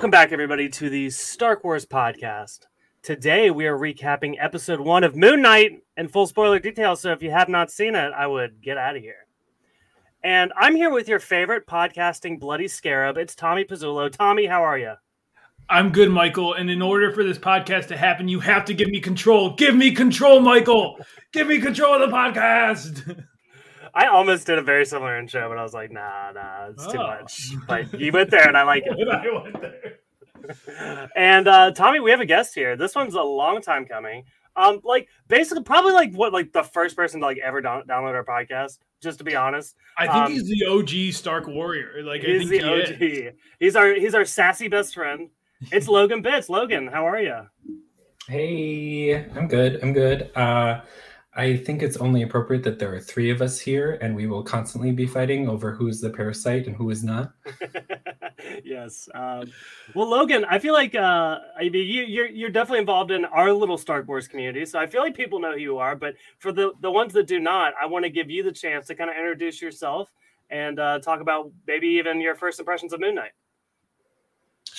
Welcome back, everybody, to the Star Wars podcast. Today, we are recapping episode one of Moon Knight in full spoiler details. So, if you have not seen it, I would get out of here. And I'm here with your favorite podcasting bloody scarab. It's Tommy Pizzullo. Tommy, how are you? I'm good, Michael. And in order for this podcast to happen, you have to give me control. Give me control, Michael. give me control of the podcast. I almost did a very similar intro, but I was like, nah, nah, it's too oh. much. But you went there, and I like it. I went there. and uh, Tommy, we have a guest here. This one's a long time coming. Um, like basically, probably like what, like the first person to like ever download our podcast. Just to be honest, I think um, he's the OG Stark Warrior. Like he's the he OG. Is. He's our he's our sassy best friend. It's Logan Bits. Logan, how are you? Hey, I'm good. I'm good. Uh, I think it's only appropriate that there are three of us here, and we will constantly be fighting over who's the parasite and who is not. yes. Um, well, Logan, I feel like uh, I mean you, are you're, you're definitely involved in our little Star Wars community, so I feel like people know who you are. But for the the ones that do not, I want to give you the chance to kind of introduce yourself and uh, talk about maybe even your first impressions of Moon Knight.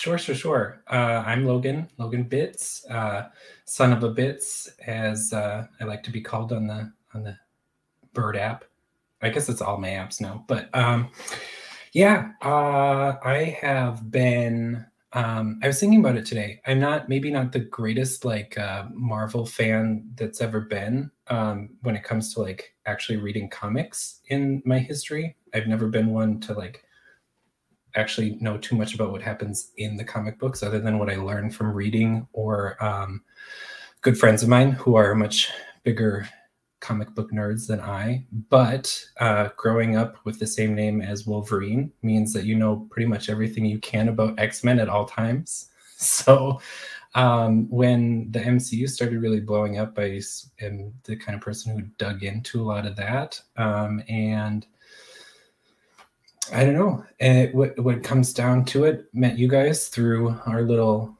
Sure, sure, sure. Uh, I'm Logan, Logan Bits, uh, son of a Bits, as uh, I like to be called on the on the Bird app. I guess it's all my apps now, but um, yeah, uh, I have been. Um, I was thinking about it today. I'm not maybe not the greatest like uh, Marvel fan that's ever been um, when it comes to like actually reading comics in my history. I've never been one to like actually know too much about what happens in the comic books other than what I learned from reading or um, good friends of mine who are much bigger comic book nerds than I. But uh, growing up with the same name as Wolverine means that you know pretty much everything you can about X Men at all times. So um, when the MCU started really blowing up, I am the kind of person who dug into a lot of that. Um, and I don't know. And what what comes down to it, met you guys through our little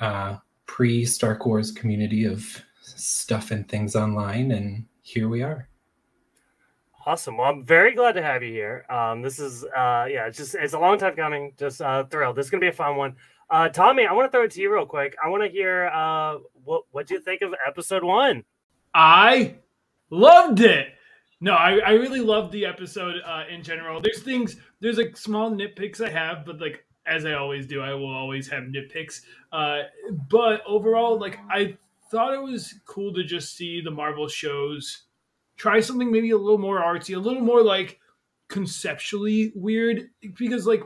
uh, pre Star Wars community of stuff and things online, and here we are. Awesome. Well, I'm very glad to have you here. Um, this is uh, yeah, it's just it's a long time coming. Just uh, thrilled. This is gonna be a fun one. Uh, Tommy, I want to throw it to you real quick. I want to hear uh, what what do you think of episode one? I loved it. No, I, I really loved the episode uh, in general. There's things, there's like small nitpicks I have, but like as I always do, I will always have nitpicks. Uh, but overall, like I thought it was cool to just see the Marvel shows try something maybe a little more artsy, a little more like conceptually weird, because like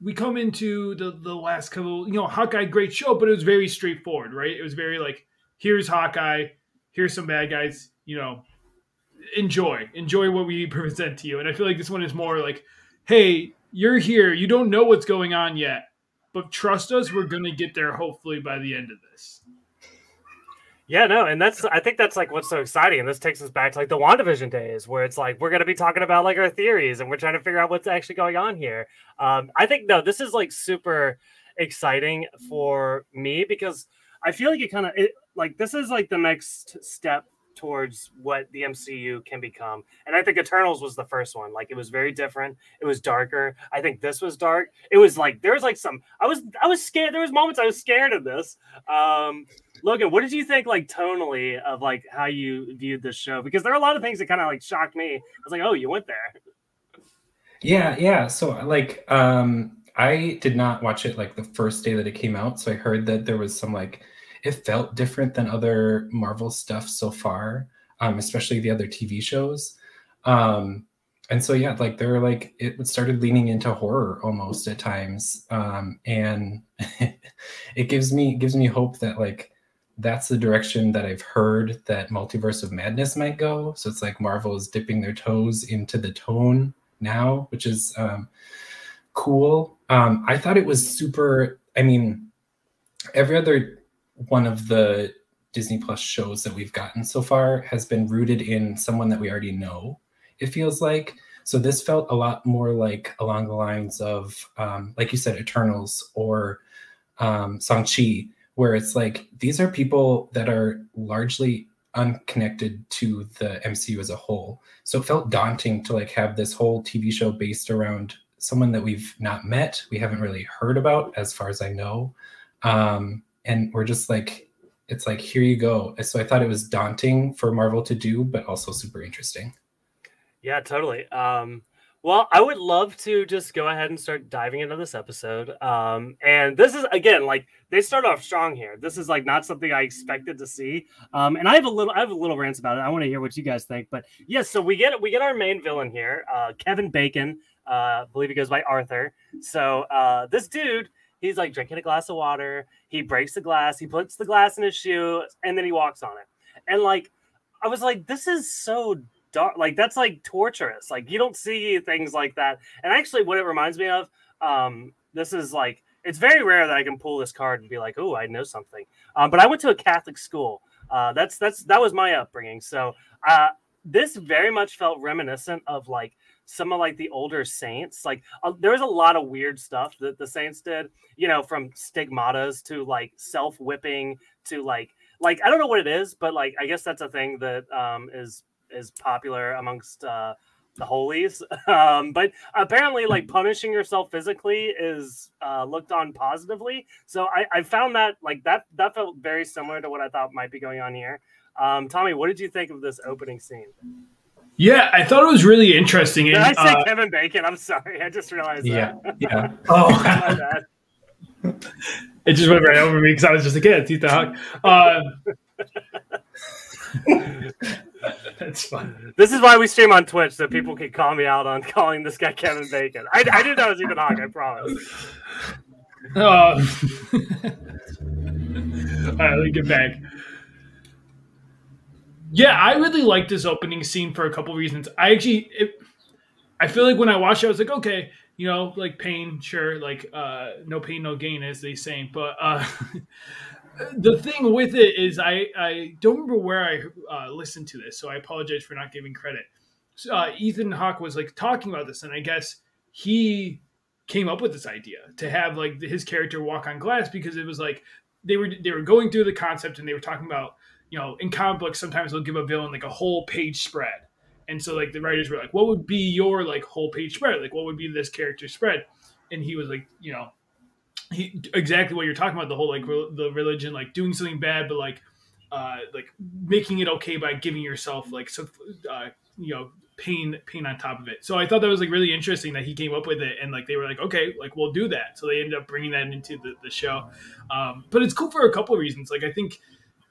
we come into the the last couple, you know, Hawkeye, great show, but it was very straightforward, right? It was very like, here's Hawkeye, here's some bad guys, you know, enjoy enjoy what we present to you. And i feel like this one is more like hey you're here you don't know what's going on yet but trust us we're going to get there hopefully by the end of this. Yeah no and that's i think that's like what's so exciting and this takes us back to like the wandavision days where it's like we're going to be talking about like our theories and we're trying to figure out what's actually going on here. Um i think no this is like super exciting for me because i feel like it kind of like this is like the next step towards what the MCU can become. And I think Eternals was the first one. Like it was very different. It was darker. I think this was dark. It was like there was like some I was I was scared. There was moments I was scared of this. Um Logan, what did you think like tonally of like how you viewed this show? Because there are a lot of things that kind of like shocked me. I was like, oh, you went there. Yeah, yeah. So like um I did not watch it like the first day that it came out. So I heard that there was some like it felt different than other Marvel stuff so far, um, especially the other TV shows. Um, and so yeah, like they're like it started leaning into horror almost at times, um, and it gives me gives me hope that like that's the direction that I've heard that Multiverse of Madness might go. So it's like Marvel is dipping their toes into the tone now, which is um, cool. Um, I thought it was super. I mean, every other one of the Disney Plus shows that we've gotten so far has been rooted in someone that we already know. It feels like so. This felt a lot more like along the lines of, um, like you said, Eternals or um, Shang Chi, where it's like these are people that are largely unconnected to the MCU as a whole. So it felt daunting to like have this whole TV show based around someone that we've not met, we haven't really heard about, as far as I know, um, and we're just like, it's like here you go. So I thought it was daunting for Marvel to do, but also super interesting. Yeah, totally. Um, well, I would love to just go ahead and start diving into this episode. Um, and this is again like they start off strong here. This is like not something I expected to see. Um, and I have a little I have a little rants about it. I want to hear what you guys think. But yes, yeah, so we get we get our main villain here, uh, Kevin Bacon. Uh, I believe he goes by Arthur. So uh, this dude, he's like drinking a glass of water. He breaks the glass. He puts the glass in his shoe, and then he walks on it. And like, I was like, this is so dark. Like that's like torturous. Like you don't see things like that. And actually, what it reminds me of, um, this is like it's very rare that I can pull this card and be like, oh, I know something. Um, but I went to a Catholic school. Uh, that's that's that was my upbringing. So uh, this very much felt reminiscent of like some of like the older saints. Like uh, there was a lot of weird stuff that the saints did. You know, from stigmatas to like self whipping to like like I don't know what it is, but like I guess that's a thing that um, is is popular amongst uh, the holies. Um, but apparently, like punishing yourself physically is uh, looked on positively. So I, I found that like that that felt very similar to what I thought might be going on here. Um, Tommy, what did you think of this opening scene? Yeah, I thought it was really interesting. Did I say uh, Kevin Bacon? I'm sorry, I just realized yeah, that. Yeah. Oh, it just went right over me because I was just a kid. Ethan Hawke. Uh, That's fun. This is why we stream on Twitch so people can call me out on calling this guy Kevin Bacon. I, I didn't know it was Ethan Hawke, I promise. Uh, all right, let me get back. Yeah, I really like this opening scene for a couple reasons. I actually, it, I feel like when I watched it, I was like, okay, you know, like pain, sure, like uh, no pain, no gain, as they say. But uh, the thing with it is I, I don't remember where I uh, listened to this, so I apologize for not giving credit. Uh, Ethan Hawke was like talking about this, and I guess he came up with this idea to have like his character walk on glass because it was like they were they were going through the concept and they were talking about you know in comic books sometimes they'll give a villain like a whole page spread, and so like the writers were like, what would be your like whole page spread? Like what would be this character spread? And he was like, you know, he exactly what you're talking about the whole like re- the religion like doing something bad but like uh like making it okay by giving yourself like some uh you know pain pain on top of it. So i thought that was like really interesting that he came up with it and like they were like okay like we'll do that. So they ended up bringing that into the, the show. Um but it's cool for a couple of reasons. Like i think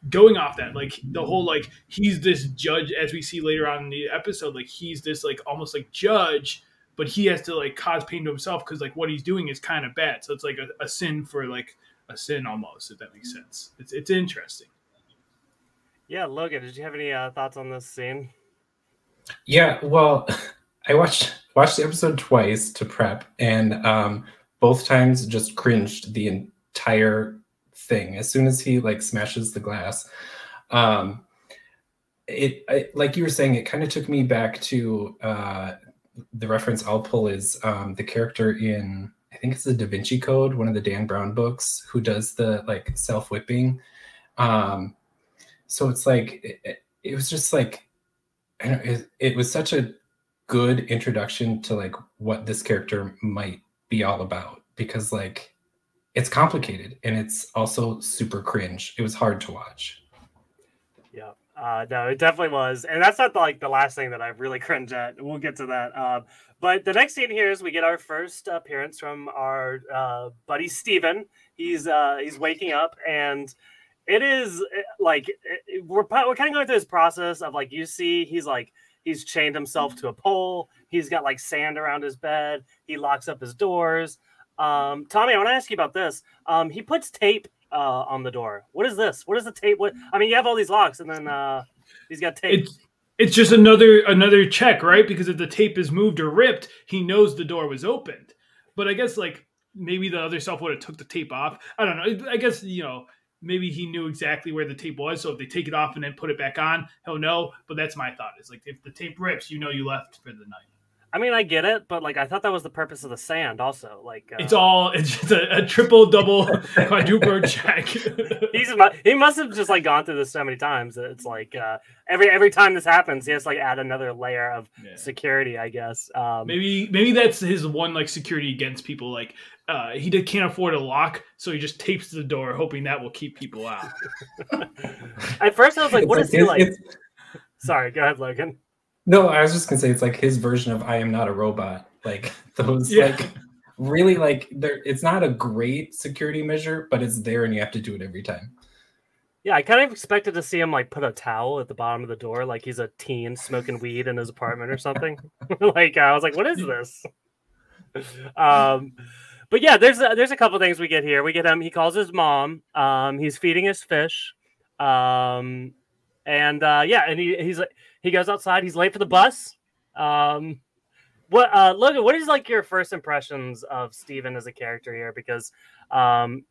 going off that like the whole like he's this judge as we see later on in the episode like he's this like almost like judge but he has to like cause pain to himself because like what he's doing is kind of bad. So it's like a, a, sin for like a sin almost, if that makes sense. It's it's interesting. Yeah, Logan, did you have any uh, thoughts on this scene? Yeah, well, I watched watched the episode twice to prep, and um, both times just cringed the entire thing. As soon as he like smashes the glass, um, it I, like you were saying, it kind of took me back to uh, the reference I'll pull is um, the character in I think it's the Da Vinci Code, one of the Dan Brown books, who does the like self whipping. Um, so it's like it, it was just like it, it was such a good introduction to like what this character might be all about because like it's complicated and it's also super cringe. It was hard to watch. Yeah. Uh, no, it definitely was, and that's not the, like the last thing that I really cringe at. We'll get to that. Um, but the next scene here is we get our first appearance from our uh, buddy Steven. He's uh, he's waking up, and it is eh, like it, we're we're kind of going through this process of like you see he's like he's chained himself to a pole. He's got like sand around his bed. He locks up his doors. Um, Tommy, I want to ask you about this. Um, he puts tape uh, on the door. What is this? What is the tape? What I mean, you have all these locks, and then uh, he's got tape. It's, it's just another another check, right? Because if the tape is moved or ripped, he knows the door was opened. But I guess like maybe the other self would have took the tape off. I don't know. I guess you know maybe he knew exactly where the tape was. So if they take it off and then put it back on, he'll know. But that's my thought. Is like if the tape rips, you know you left for the night. I mean, I get it, but like I thought that was the purpose of the sand. Also, like uh, it's all it's just a, a triple, double, quadruple check. he's he must have just like gone through this so many times that it's like uh, every every time this happens, he has to like add another layer of yeah. security. I guess um, maybe maybe that's his one like security against people. Like uh, he can't afford a lock, so he just tapes the door, hoping that will keep people out. At first, I was like, "What is he like?" Sorry, go ahead, Logan. No, I was just gonna say it's like his version of "I am not a robot." Like those, yeah. like really, like there. It's not a great security measure, but it's there, and you have to do it every time. Yeah, I kind of expected to see him like put a towel at the bottom of the door, like he's a teen smoking weed in his apartment or something. like I was like, "What is this?" um, but yeah, there's a, there's a couple things we get here. We get him. He calls his mom. Um, he's feeding his fish. Um, and uh, yeah, and he he's he goes outside. He's late for the bus. Um, what uh, Logan? What is like your first impressions of Steven as a character here? Because um,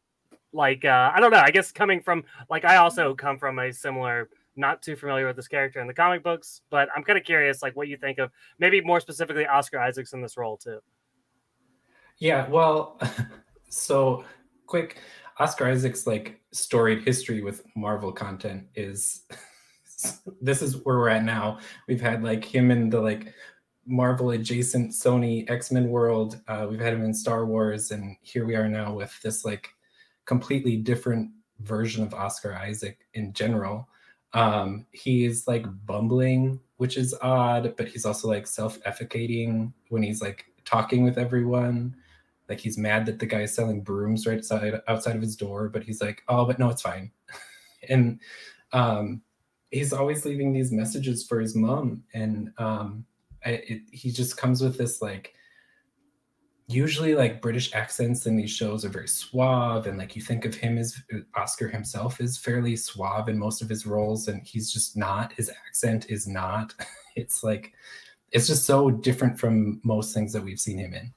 like uh, I don't know. I guess coming from like I also come from a similar. Not too familiar with this character in the comic books, but I'm kind of curious, like what you think of maybe more specifically Oscar Isaacs in this role too. Yeah, well, so quick, Oscar Isaac's like storied history with Marvel content is this is where we're at now. We've had like him in the like Marvel adjacent Sony X Men world. Uh, we've had him in Star Wars, and here we are now with this like completely different version of Oscar Isaac in general. Um, he's like bumbling, which is odd, but he's also like self-efficating when he's like talking with everyone. Like he's mad that the guy is selling brooms right outside outside of his door, but he's like, oh, but no, it's fine. and um, he's always leaving these messages for his mom. And um I, it, he just comes with this like usually like british accents in these shows are very suave and like you think of him as oscar himself is fairly suave in most of his roles and he's just not his accent is not. It's like it's just so different from most things that we've seen him in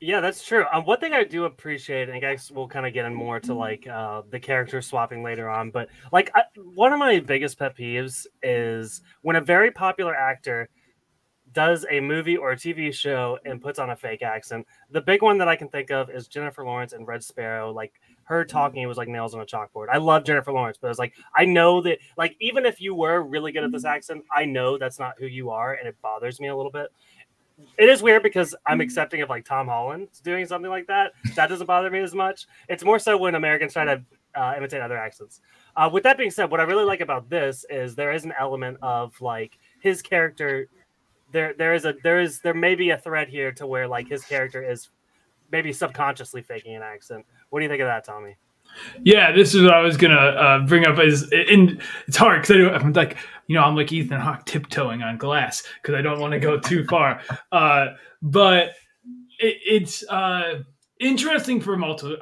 yeah, that's true. Um, one thing I do appreciate, and I guess we'll kind of get in more to like uh, the character swapping later on, but like I, one of my biggest pet peeves is when a very popular actor does a movie or a TV show and puts on a fake accent. The big one that I can think of is Jennifer Lawrence and Red Sparrow. Like her talking, it was like nails on a chalkboard. I love Jennifer Lawrence, but it's like I know that like even if you were really good at this accent, I know that's not who you are, and it bothers me a little bit it is weird because I'm mm-hmm. accepting of like Tom Holland doing something like that. That doesn't bother me as much. It's more so when Americans try to uh, imitate other accents. Uh, with that being said, what I really like about this is there is an element of like his character. There, there is a there is there may be a thread here to where like his character is maybe subconsciously faking an accent. What do you think of that, Tommy? Yeah, this is what I was gonna uh, bring up. Is and it's hard because I'm like, you know, I'm like Ethan Hawke tiptoeing on glass because I don't want to go too far. Uh, but it, it's uh, interesting for multiple.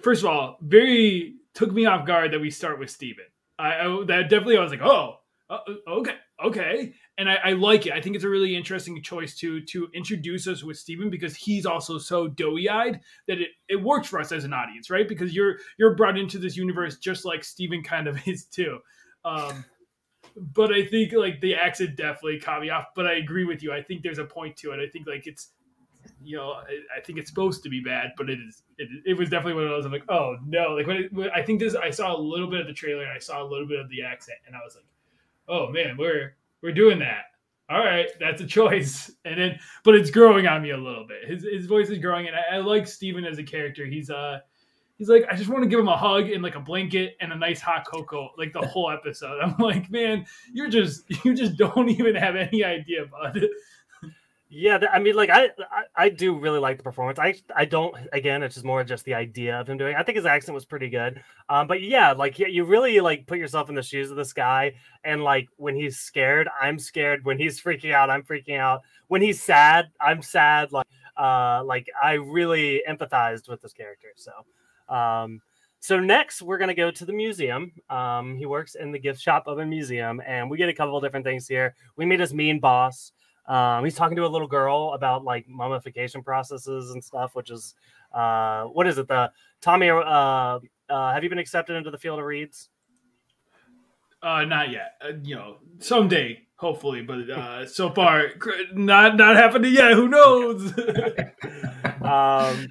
First of all, very took me off guard that we start with Steven. I, I that definitely I was like, oh, uh, okay, okay, and I, I, like it. I think it's a really interesting choice to to introduce us with Steven because he's also so doughy eyed that it, it works for us as an audience, right? Because you're you're brought into this universe just like Steven kind of is too. Um, but I think like the accent definitely caught me off. But I agree with you. I think there's a point to it. I think like it's you know I, I think it's supposed to be bad, but it is it, it was definitely one of those. I'm like, oh no! Like when, it, when I think this, I saw a little bit of the trailer and I saw a little bit of the accent, and I was like, oh man, we're we're doing that. All right, that's a choice. And then, but it's growing on me a little bit. His his voice is growing, and I, I like Steven as a character. He's uh he's like, I just want to give him a hug and like a blanket and a nice hot cocoa, like the whole episode. I'm like, man, you're just you just don't even have any idea, bud. Yeah, I mean, like I, I, do really like the performance. I, I don't. Again, it's just more just the idea of him doing. I think his accent was pretty good. Um, but yeah, like you really like put yourself in the shoes of this guy, and like when he's scared, I'm scared. When he's freaking out, I'm freaking out. When he's sad, I'm sad. Like, uh, like I really empathized with this character. So, um, so next we're gonna go to the museum. Um, he works in the gift shop of a museum, and we get a couple of different things here. We meet his mean boss. Um, he's talking to a little girl about like mummification processes and stuff, which is uh, what is it? The Tommy, uh, uh, have you been accepted into the field of reeds? Uh, not yet. Uh, you know, someday, hopefully, but uh, so far, not not happening yet. Who knows? um,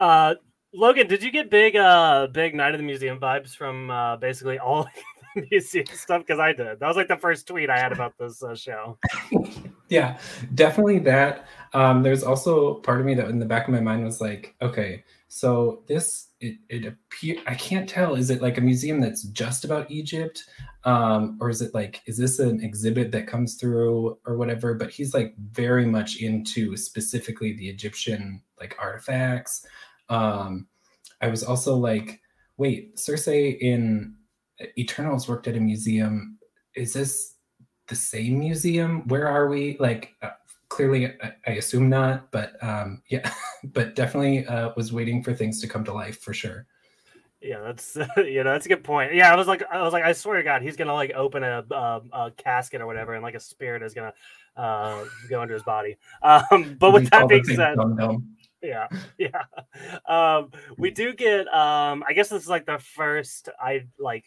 uh, Logan, did you get big, uh, big Night of the Museum vibes from uh, basically all museum stuff? Because I did. That was like the first tweet I had about this uh, show. yeah, definitely that. Um, there's also part of me that in the back of my mind was like, okay, so this it it appear I can't tell. Is it like a museum that's just about Egypt, um, or is it like is this an exhibit that comes through or whatever? But he's like very much into specifically the Egyptian like artifacts. Um, I was also like, wait, Cersei in Eternals worked at a museum. Is this the same museum? Where are we? Like, uh, clearly, I, I, assume not, but um, yeah, but definitely uh, was waiting for things to come to life for sure. Yeah, that's you know that's a good point. Yeah, I was like, I was like, I swear to God, he's gonna like open a, a, a casket or whatever, and like a spirit is gonna uh, go into his body. Um, but with that being said, yeah yeah um we do get um i guess this is like the first i like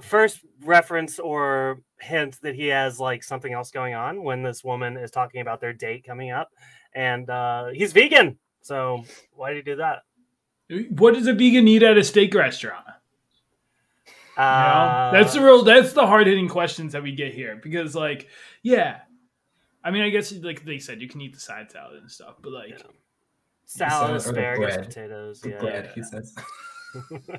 first reference or hint that he has like something else going on when this woman is talking about their date coming up and uh he's vegan so why did he do that what does a vegan eat at a steak restaurant uh, you know? that's the real that's the hard-hitting questions that we get here because like yeah i mean i guess like they said you can eat the side salad and stuff but like yeah salad, asparagus, potatoes. Yeah, bread, yeah. he says.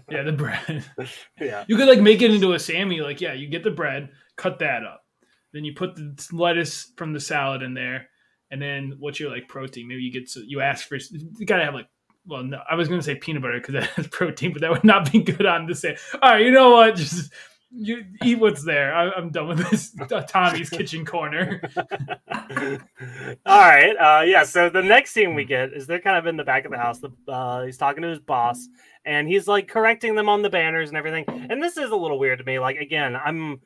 yeah, the bread. yeah. You could like make it into a Sammy. Like, yeah, you get the bread, cut that up. Then you put the lettuce from the salad in there. And then what's your like protein? Maybe you get so you ask for you gotta have like well no I was gonna say peanut butter because that has protein, but that would not be good on the same. All right, you know what? Just you eat what's there. I, am done with this Tommy's kitchen corner. All right. Uh, yeah. So the next scene we get is they're kind of in the back of the house. The, uh, he's talking to his boss, and he's like correcting them on the banners and everything. And this is a little weird to me. Like again, I'm.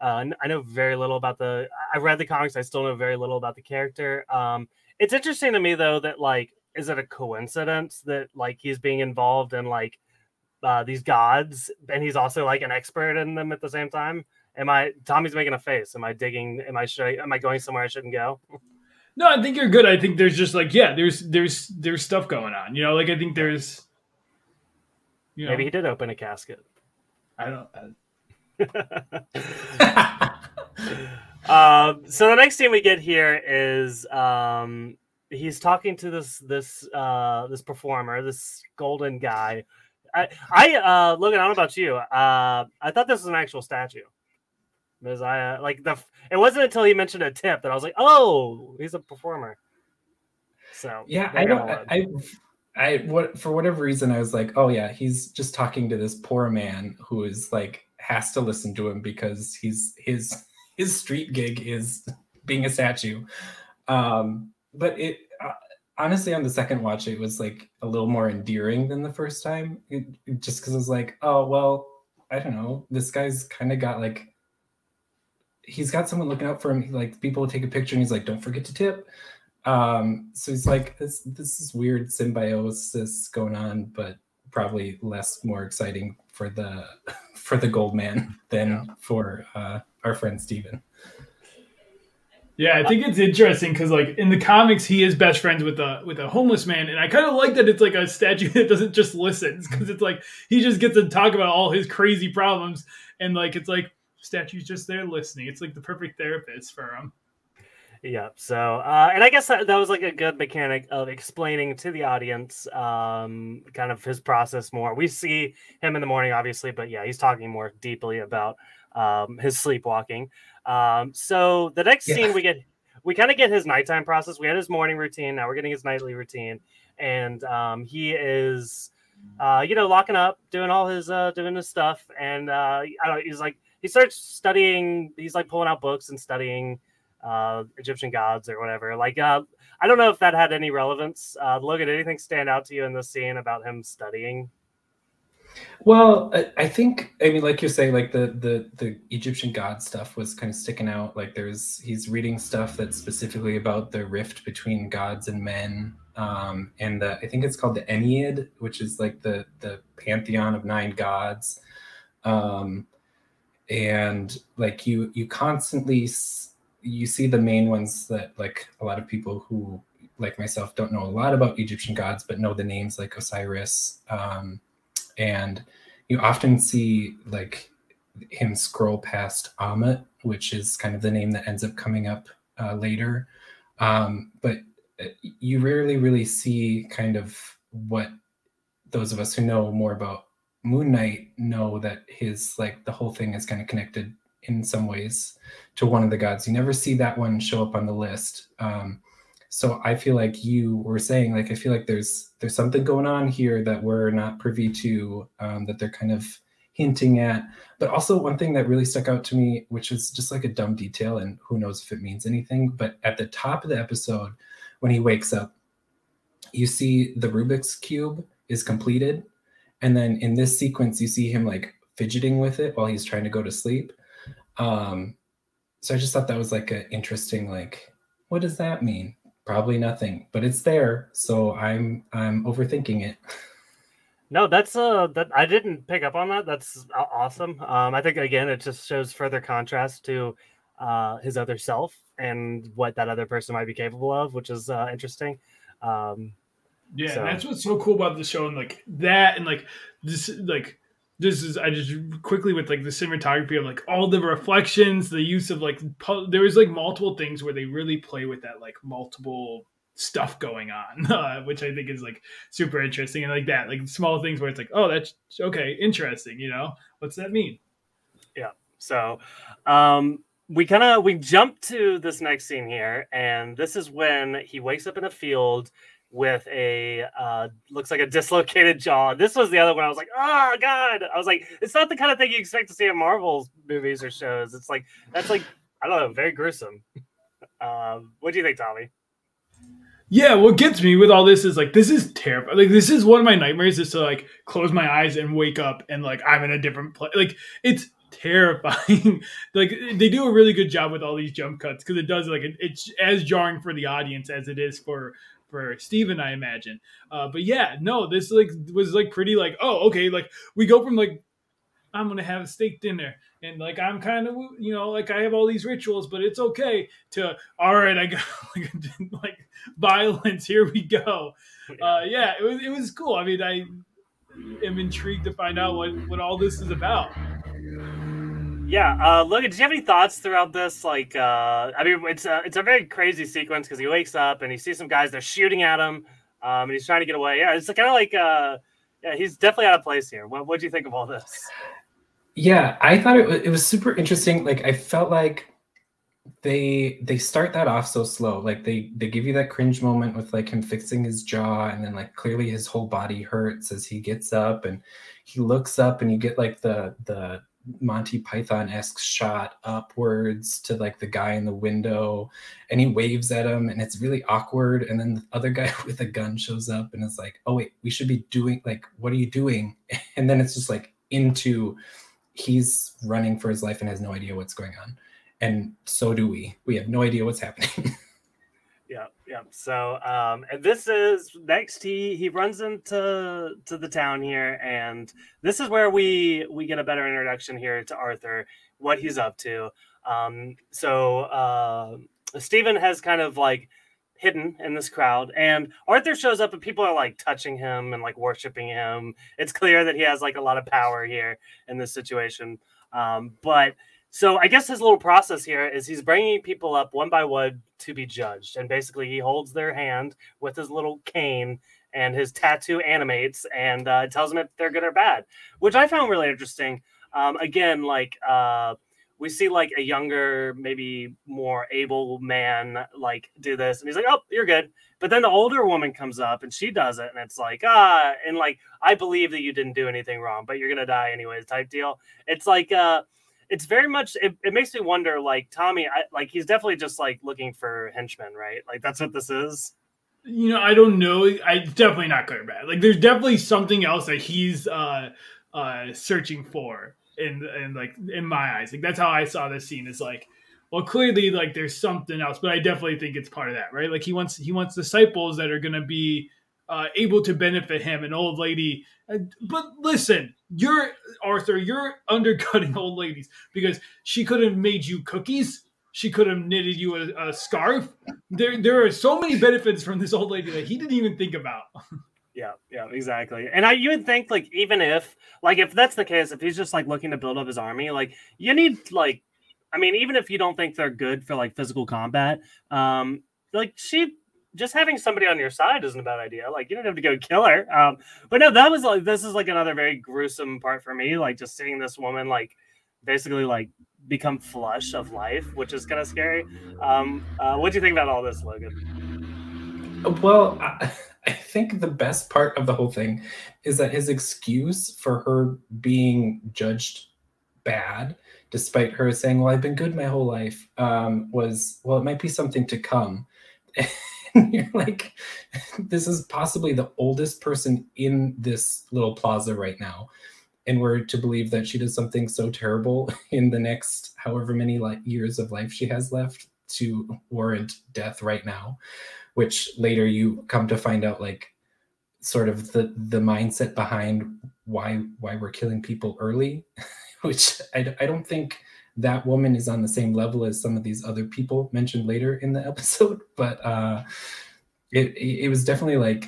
Uh, I know very little about the. I read the comics. I still know very little about the character. Um, it's interesting to me though that like, is it a coincidence that like he's being involved in like uh, these gods, and he's also like an expert in them at the same time. Am I? Tommy's making a face. Am I digging? Am I should? I, am I going somewhere I shouldn't go? No, I think you're good. I think there's just like yeah, there's there's there's stuff going on. You know, like I think there's. You know, Maybe he did open a casket. I don't. I... um, so the next scene we get here is um, he's talking to this this uh, this performer, this golden guy I, I uh, Logan, I don't know about you. Uh, I thought this was an actual statue. Because I uh, like the. It wasn't until he mentioned a tip that I was like, oh, he's a performer. So yeah, I don't. I, I, I what for whatever reason I was like, oh yeah, he's just talking to this poor man who is like has to listen to him because he's his his street gig is being a statue. Um, but it honestly on the second watch it was like a little more endearing than the first time. It, it, just because i was like oh well i don't know. This guy's kind of got like he's got someone looking out for him. Like people take a picture and he's like don't forget to tip. Um so he's like this this is weird symbiosis going on but probably less more exciting for the for the gold man than for uh our friend steven yeah, I think it's interesting because like in the comics, he is best friends with a with a homeless man, and I kind of like that it's like a statue that doesn't just listen because it's like he just gets to talk about all his crazy problems, and like it's like statue's just there listening. It's like the perfect therapist for him. Yeah. So, uh, and I guess that, that was like a good mechanic of explaining to the audience, um, kind of his process more. We see him in the morning, obviously, but yeah, he's talking more deeply about um, his sleepwalking. Um, so the next yeah. scene we get, we kind of get his nighttime process. We had his morning routine. Now we're getting his nightly routine, and um, he is, uh, you know, locking up, doing all his, uh, doing his stuff, and uh, I don't. Know, he's like, he starts studying. He's like pulling out books and studying uh, Egyptian gods or whatever. Like, uh, I don't know if that had any relevance. Uh, Logan, anything stand out to you in this scene about him studying well, I, think I mean, like you say, like the the the Egyptian god stuff was kind of sticking out. Like there's he's reading stuff that's specifically about the rift between gods and men, um, and the, I think it's called the Ennead, which is like the the pantheon of nine gods. Um, and like you you constantly you see the main ones that like a lot of people who like myself don't know a lot about Egyptian gods, but know the names like Osiris. Um, and you often see like him scroll past Ammit, which is kind of the name that ends up coming up uh, later. Um, but uh, you rarely really see kind of what those of us who know more about Moon Knight know that his like the whole thing is kind of connected in some ways to one of the gods. You never see that one show up on the list. Um, so I feel like you were saying, like I feel like there's there's something going on here that we're not privy to, um, that they're kind of hinting at. But also one thing that really stuck out to me, which is just like a dumb detail, and who knows if it means anything. But at the top of the episode, when he wakes up, you see the Rubik's cube is completed, and then in this sequence, you see him like fidgeting with it while he's trying to go to sleep. Um, so I just thought that was like an interesting like, what does that mean? Probably nothing, but it's there, so I'm I'm overthinking it. No, that's uh that I didn't pick up on that. That's awesome. Um, I think again it just shows further contrast to uh his other self and what that other person might be capable of, which is uh, interesting. Um, yeah, so. that's what's so cool about the show, and like that, and like this, like this is I just quickly with like the cinematography of like all the reflections, the use of like there was like multiple things where they really play with that like multiple stuff going on, uh, which I think is like super interesting and like that like small things where it's like oh that's okay interesting you know what's that mean? Yeah, so um we kind of we jump to this next scene here and this is when he wakes up in a field with a uh, looks like a dislocated jaw. This was the other one. I was like, oh god. I was like, it's not the kind of thing you expect to see in Marvel movies or shows. It's like that's like I don't know, very gruesome. Um, what do you think, Tommy? Yeah, what gets me with all this is like this is terrible. Like this is one of my nightmares is to like close my eyes and wake up and like I'm in a different place. Like it's terrifying. like they do a really good job with all these jump cuts because it does like it, it's as jarring for the audience as it is for for Steven, I imagine. Uh, but yeah, no, this like was like pretty like oh okay, like we go from like I'm gonna have a steak dinner and like I'm kind of you know like I have all these rituals, but it's okay to all right, I got like, like violence. Here we go. Uh, yeah, it was it was cool. I mean, I am intrigued to find out what what all this is about. Yeah, uh, Logan, did you have any thoughts throughout this? Like, uh, I mean, it's a, it's a very crazy sequence because he wakes up and he sees some guys, they're shooting at him, um, and he's trying to get away. Yeah, it's kind of like, uh, yeah, he's definitely out of place here. What do you think of all this? Yeah, I thought it, it was super interesting. Like, I felt like they they start that off so slow. Like they they give you that cringe moment with like him fixing his jaw, and then like clearly his whole body hurts as he gets up and he looks up, and you get like the the Monty Python esque shot upwards to like the guy in the window, and he waves at him, and it's really awkward. And then the other guy with a gun shows up, and it's like, oh wait, we should be doing like, what are you doing? And then it's just like into he's running for his life and has no idea what's going on, and so do we. We have no idea what's happening. yeah so um and this is next he he runs into to the town here and this is where we we get a better introduction here to arthur what he's up to. Um so uh steven has kind of like hidden in this crowd and arthur shows up and people are like touching him and like worshiping him. It's clear that he has like a lot of power here in this situation. Um but so I guess his little process here is he's bringing people up one by one to be judged, and basically he holds their hand with his little cane, and his tattoo animates and uh, tells them if they're good or bad, which I found really interesting. Um, again, like uh, we see like a younger, maybe more able man like do this, and he's like, "Oh, you're good." But then the older woman comes up and she does it, and it's like, ah, and like I believe that you didn't do anything wrong, but you're gonna die anyways, type deal. It's like uh it's very much it, it makes me wonder like tommy I, like he's definitely just like looking for henchmen right? Like that's what this is. You know i don't know. I definitely not or bad. Like there's definitely something else that he's uh uh searching for in in like in my eyes. Like that's how i saw this scene is like well clearly like there's something else but i definitely think it's part of that right? Like he wants he wants disciples that are gonna be uh, able to benefit him, an old lady. But listen, you're Arthur, you're undercutting old ladies because she could have made you cookies. She could have knitted you a, a scarf. There, there are so many benefits from this old lady that he didn't even think about. Yeah, yeah, exactly. And I you would think like even if like if that's the case, if he's just like looking to build up his army, like you need like I mean, even if you don't think they're good for like physical combat, um, like she just having somebody on your side isn't a bad idea. Like you don't have to go kill her. Um, but no, that was like this is like another very gruesome part for me. Like just seeing this woman like basically like become flush of life, which is kind of scary. Um, uh, what do you think about all this, Logan? Well, I, I think the best part of the whole thing is that his excuse for her being judged bad, despite her saying, "Well, I've been good my whole life," um, was, "Well, it might be something to come." and you're like, this is possibly the oldest person in this little plaza right now. And we're to believe that she does something so terrible in the next however many like years of life she has left to warrant death right now, which later you come to find out like sort of the the mindset behind why why we're killing people early, which I, I don't think that woman is on the same level as some of these other people mentioned later in the episode but uh it it was definitely like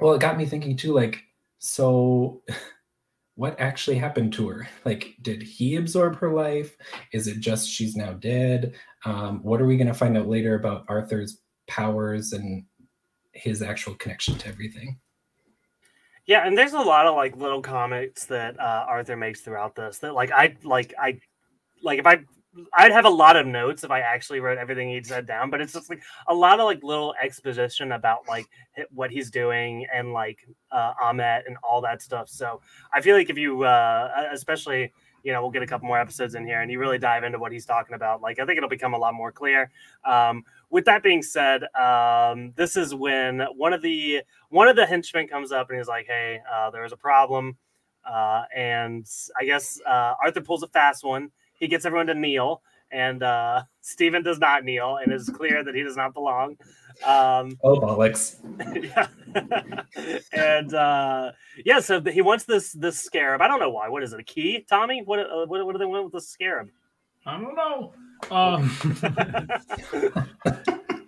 well it got me thinking too like so what actually happened to her? Like did he absorb her life? Is it just she's now dead? Um, what are we going to find out later about arthur's powers and his actual connection to everything? Yeah and there's a lot of like little comments that uh, arthur makes throughout this that like i like i like if I I'd have a lot of notes if I actually wrote everything he said down, but it's just like a lot of like little exposition about like what he's doing and like uh, Ammit and all that stuff. So I feel like if you, uh, especially, you know, we'll get a couple more episodes in here and you really dive into what he's talking about. Like I think it'll become a lot more clear. Um, with that being said, um, this is when one of the one of the henchmen comes up and he's like, "Hey, uh, there was a problem," uh, and I guess uh, Arthur pulls a fast one he gets everyone to kneel, and uh, Steven does not kneel, and it's clear that he does not belong. Um, oh bollocks! yeah, and uh, yeah, so he wants this this scarab. I don't know why. What is it? A key, Tommy? What uh, what, what do they want with the scarab? I don't know. Um,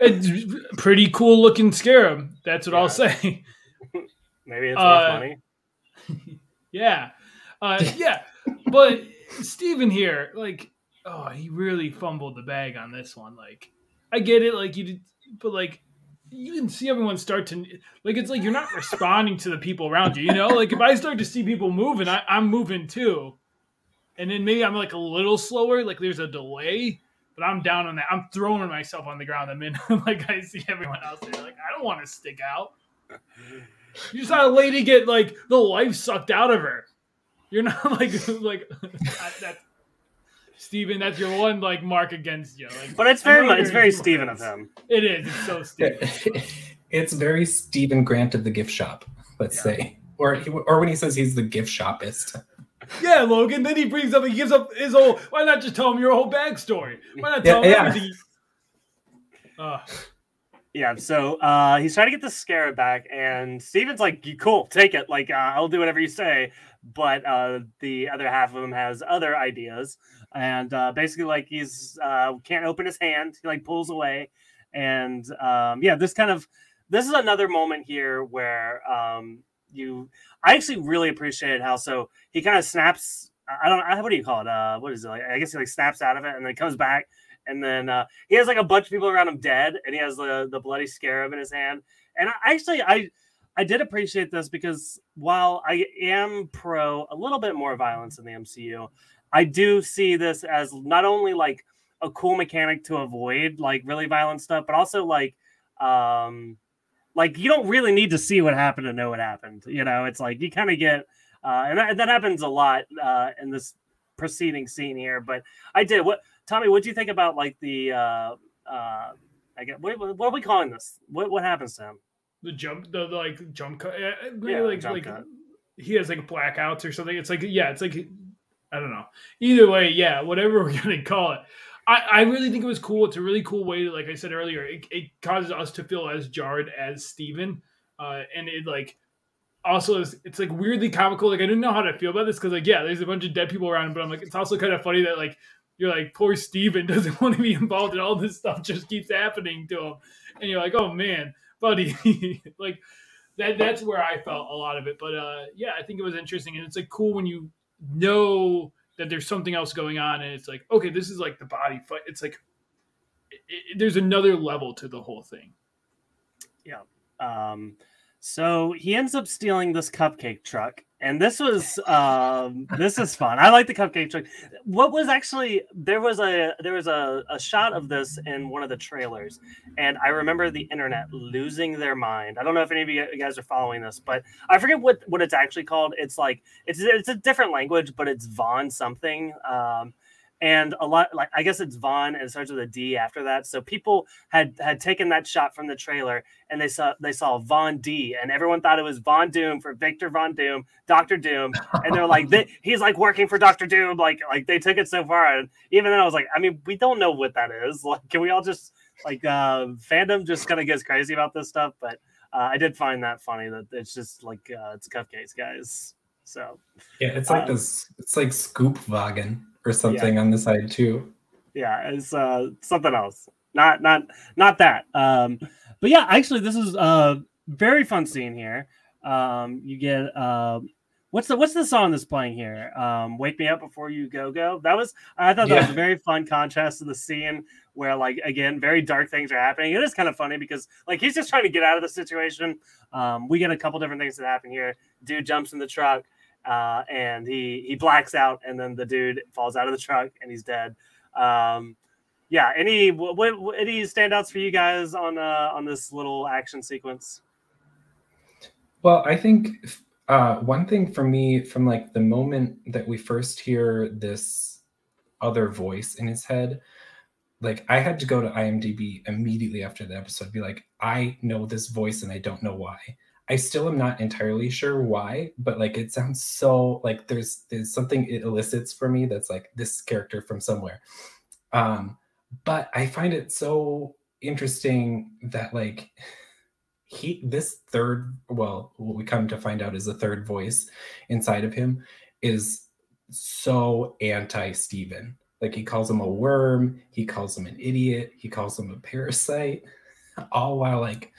it's pretty cool looking scarab. That's what yeah. I'll say. Maybe it's worth uh, money. Yeah, uh, yeah, but Steven here, like, oh, he really fumbled the bag on this one. Like, I get it, like you did, but like you can see everyone start to like it's like you're not responding to the people around you. You know, like if I start to see people moving, I, I'm moving too, and then maybe I'm like a little slower, like there's a delay. But I'm down on that. I'm throwing myself on the ground the minute like I see everyone else there. Like I don't want to stick out. You saw a lady get like the life sucked out of her. You're not like like that. Steven, that's your one like mark against you. Like, but it's very much it's very Steven of him. It is. It's so Steven. it's very Steven Grant of the gift shop. Let's yeah. say, or or when he says he's the gift shopist. Yeah, Logan. Then he brings up, he gives up his whole. Why not just tell him your whole backstory? Why not tell yeah, him everything? Uh. Yeah, so uh, he's trying to get the scarab back, and Steven's like, "Cool, take it. Like, uh, I'll do whatever you say." But uh, the other half of him has other ideas, and uh, basically like he's uh, can't open his hand. He like pulls away, and um, yeah, this kind of this is another moment here where um, you I actually really appreciated how so he kind of snaps. I don't know what do you call it? Uh, what is it? Like, I guess he like snaps out of it and then comes back, and then uh, he has like a bunch of people around him dead, and he has the the bloody scarab in his hand. And I, actually, I I did appreciate this because while I am pro a little bit more violence in the MCU, I do see this as not only like a cool mechanic to avoid like really violent stuff, but also like um like you don't really need to see what happened to know what happened. You know, it's like you kind of get uh and that, that happens a lot uh in this preceding scene here. But I did what Tommy, what do you think about like the uh uh I get what, what are we calling this? What what happens to him? The jump the, the like jump cut yeah, like like cut. he has like blackouts or something. It's like yeah it's like i don't know. Either way yeah whatever we're gonna call it. I i really think it was cool. It's a really cool way to like i said earlier it, it causes us to feel as jarred as steven uh, and it like also is, it's like weirdly comical. Like I didn't know how to feel about this because like yeah, there's a bunch of dead people around, but I'm like it's also kind of funny that like you're like poor Steven doesn't want to be involved and all this stuff just keeps happening to him, and you're like oh man, buddy, like that that's where I felt a lot of it. But uh, yeah, I think it was interesting, and it's like cool when you know that there's something else going on, and it's like okay, this is like the body fight. It's like it, it, there's another level to the whole thing. Yeah. Um, so he ends up stealing this cupcake truck, and this was um, this is fun. I like the cupcake truck. What was actually there was a there was a, a shot of this in one of the trailers, and I remember the internet losing their mind. I don't know if any of you guys are following this, but I forget what what it's actually called. It's like it's it's a different language, but it's Vaughn something. Um, and a lot like I guess it's Vaughn and it starts with a D after that. So people had had taken that shot from the trailer and they saw they saw Von D and everyone thought it was Von Doom for Victor Von Doom, Doctor Doom, and they're like they, he's like working for Doctor Doom. Like like they took it so far, and even then I was like, I mean, we don't know what that is. Like, can we all just like uh, fandom just kind of gets crazy about this stuff? But uh, I did find that funny that it's just like uh, it's cupcakes, guys. So yeah, it's like um, this. It's like Scoop Wagon or something yeah. on the side too. Yeah, it's uh, something else. Not not not that. Um, but yeah, actually, this is a very fun scene here. Um, you get uh, what's the what's the song that's playing here? Um, Wake me up before you go go. That was I thought that yeah. was a very fun contrast to the scene where like again very dark things are happening. It is kind of funny because like he's just trying to get out of the situation. Um, we get a couple different things that happen here. Dude jumps in the truck uh, and he he blacks out, and then the dude falls out of the truck and he's dead. Um, yeah, any what, what, any standouts for you guys on uh, on this little action sequence? Well, I think uh, one thing for me from like the moment that we first hear this other voice in his head, like I had to go to IMDb immediately after the episode, be like, I know this voice and I don't know why. I still am not entirely sure why, but like it sounds so like there's there's something it elicits for me that's like this character from somewhere. Um, but I find it so interesting that like he this third well what we come to find out is a third voice inside of him is so anti Steven. Like he calls him a worm, he calls him an idiot, he calls him a parasite, all while like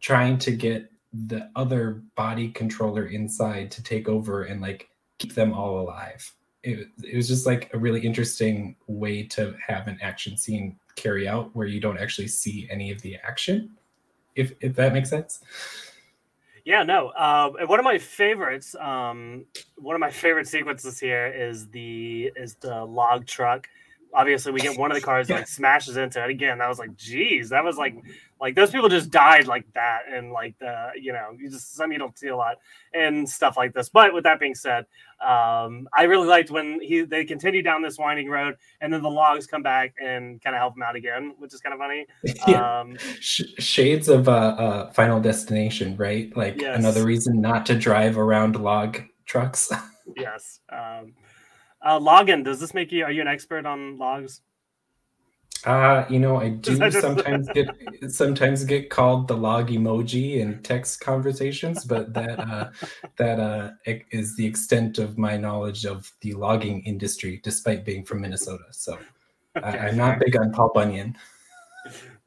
trying to get the other body controller inside to take over and like keep them all alive. It, it was just like a really interesting way to have an action scene carry out where you don't actually see any of the action, if if that makes sense. Yeah, no. Uh, one of my favorites, um, one of my favorite sequences here is the is the log truck. Obviously, we get one of the cars like smashes into it again. That was like, geez, that was like like those people just died like that, and like the you know you just some you don't see a lot and stuff like this. But with that being said, um, I really liked when he they continue down this winding road, and then the logs come back and kind of help him out again, which is kind of funny. yeah. Um, shades of uh, uh, Final Destination, right? Like yes. another reason not to drive around log trucks. yes. Um, uh, Logan, does this make you? Are you an expert on logs? Uh, you know, I do sometimes get sometimes get called the log emoji in text conversations, but that uh, that uh, is the extent of my knowledge of the logging industry, despite being from Minnesota. So okay, I, am not big on Paul Bunyan.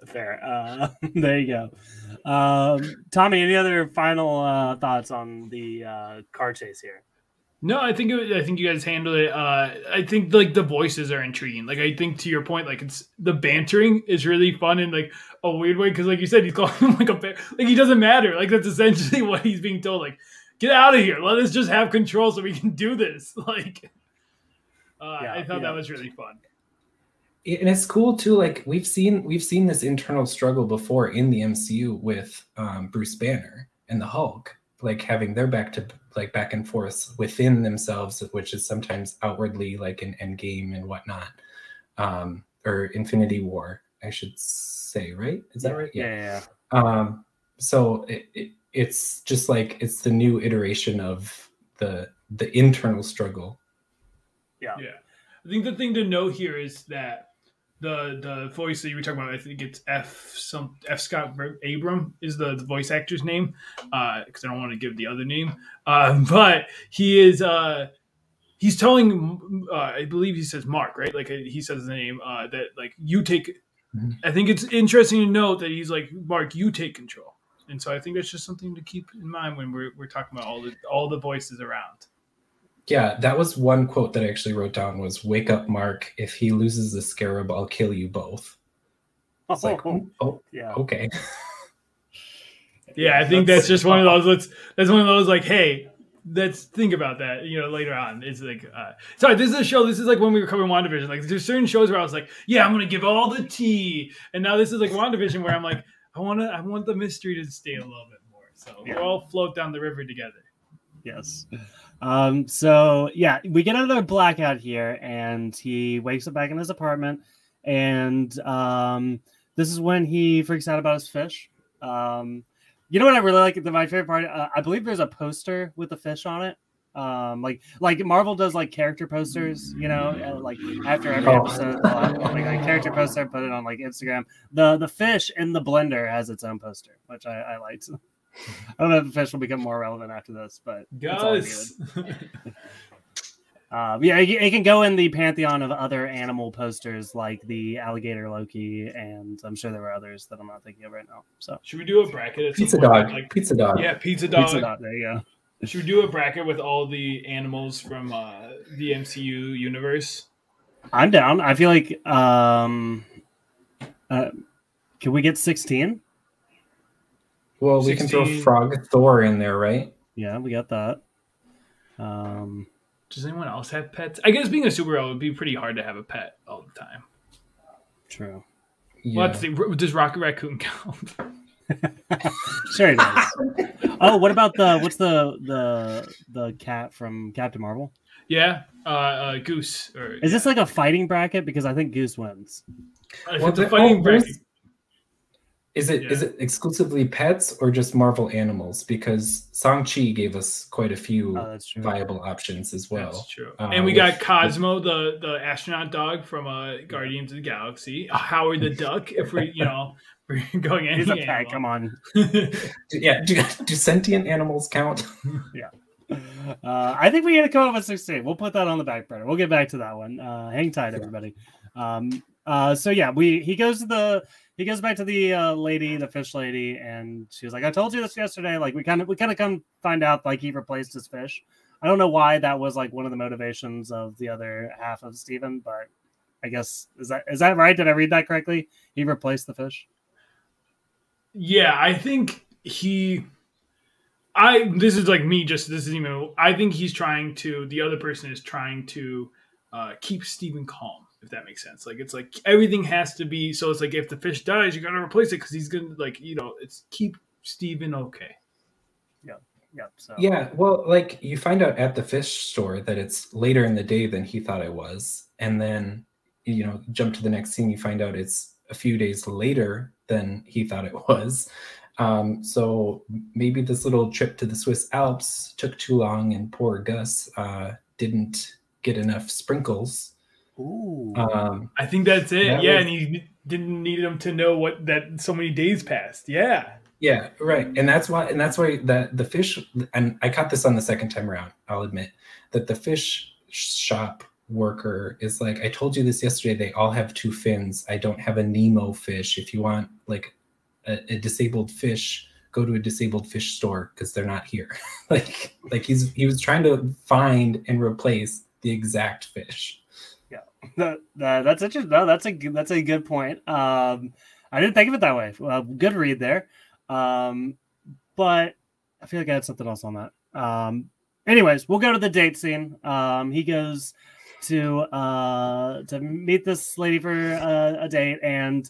Fair. Uh, there you go. Um, Tommy, any other final uh, thoughts on the uh, car chase here? No, I think it, I think you guys handled it. Uh, I think like the voices are intriguing. Like I think to your point, like it's the bantering is really fun in like a weird way because like you said, he's calling him like a bear. Like he doesn't matter. Like that's essentially what he's being told. Like get out of here. Let us just have control so we can do this. Like uh, yeah, I thought yeah. that was really fun. And it's cool too. Like we've seen we've seen this internal struggle before in the MCU with um, Bruce Banner and the Hulk like having their back to like back and forth within themselves, which is sometimes outwardly like an Endgame and whatnot, um, or Infinity War, I should say, right? Is that right? Yeah. yeah, yeah. Um, so it, it, it's just like it's the new iteration of the the internal struggle. Yeah. Yeah. I think the thing to note here is that the the voice that you were talking about, I think it's F some F Scott Abram is the, the voice actor's name, because uh, I don't want to give the other name. Uh, but he is uh, he's telling uh, I believe he says Mark right, like he says the name uh, that like you take. Mm-hmm. I think it's interesting to note that he's like Mark, you take control, and so I think that's just something to keep in mind when we're we're talking about all the all the voices around. Yeah, that was one quote that I actually wrote down was "Wake up, Mark! If he loses the scarab, I'll kill you both." It's like, oh, oh yeah, okay. yeah, I think that's, that's just one of those. Let's that's one of those like, hey, let's think about that. You know, later on, it's like, uh, sorry, this is a show. This is like when we were covering Wandavision. Like, there's certain shows where I was like, yeah, I'm gonna give all the tea, and now this is like Wandavision where I'm like, I want to, I want the mystery to stay a little bit more. So yeah. we'll all float down the river together. Yes. Um, so yeah, we get another blackout here, and he wakes up back in his apartment, and um, this is when he freaks out about his fish. Um, you know what I really like? The my favorite part. Uh, I believe there's a poster with the fish on it. Um, like like Marvel does like character posters, you know, uh, like after every oh. episode, like a character poster, put it on like Instagram. The the fish in the blender has its own poster, which I, I liked. I don't know if the fish will become more relevant after this, but guys. Uh, yeah, it, it, can go in the pantheon of other animal posters like the alligator Loki, and I'm sure there were others that I'm not thinking of right now. So should we do a bracket? Pizza dog, like pizza dog. Yeah, pizza dog. Pizza dog. There you go. Should we do a bracket with all the animals from uh, the MCU universe? I'm down. I feel like um, uh, can we get 16? Well, 16. we can throw Frog Thor in there, right? Yeah, we got that. Um, Does anyone else have pets? I guess being a superhero would be pretty hard to have a pet all the time. True. Yeah. Well, let's see. Does Rocket Raccoon count? sure it does. oh, what about the what's the the the cat from Captain Marvel? Yeah, uh, uh Goose. Or, is this like a fighting bracket? Because I think Goose wins. Uh, well, it's a fighting oh, bracket. Is it yeah. is it exclusively pets or just Marvel animals? Because Shang-Chi gave us quite a few oh, viable options as well. That's true. Uh, and we with, got Cosmo, the the astronaut dog from uh, Guardians of the Galaxy. Howard the Duck, if we you know we're going any He's a pet. Come on. yeah. Do, do sentient animals count? yeah. Uh, I think we got to come up with 16. We'll put that on the back burner. We'll get back to that one. Uh, hang tight, everybody. Um, uh, so yeah, we he goes to the he goes back to the uh, lady, the fish lady, and she was like, "I told you this yesterday." Like we kind of we kind of come find out like he replaced his fish. I don't know why that was like one of the motivations of the other half of Steven, but I guess is that is that right? Did I read that correctly? He replaced the fish. Yeah, I think he. I this is like me. Just this is even. I think he's trying to. The other person is trying to uh, keep Steven calm if that makes sense. Like it's like everything has to be so it's like if the fish dies, you gotta replace it because he's gonna like you know it's keep Steven okay. Yeah. Yeah. So Yeah, well, like you find out at the fish store that it's later in the day than he thought it was. And then, you know, jump to the next scene, you find out it's a few days later than he thought it was. Um, so maybe this little trip to the Swiss Alps took too long, and poor Gus uh, didn't get enough sprinkles Ooh. Um, I think that's it. That yeah, was... and he didn't need him to know what that so many days passed. Yeah. Yeah, right. And that's why and that's why the the fish and I caught this on the second time around, I'll admit, that the fish shop worker is like, I told you this yesterday, they all have two fins. I don't have a Nemo fish. If you want like a, a disabled fish, go to a disabled fish store because they're not here. like like he's he was trying to find and replace the exact fish. That, that's interesting. No, that's a that's a good point. Um, I didn't think of it that way. Well, good read there. Um, but I feel like I had something else on that. Um, anyways, we'll go to the date scene. Um, he goes to uh to meet this lady for a, a date and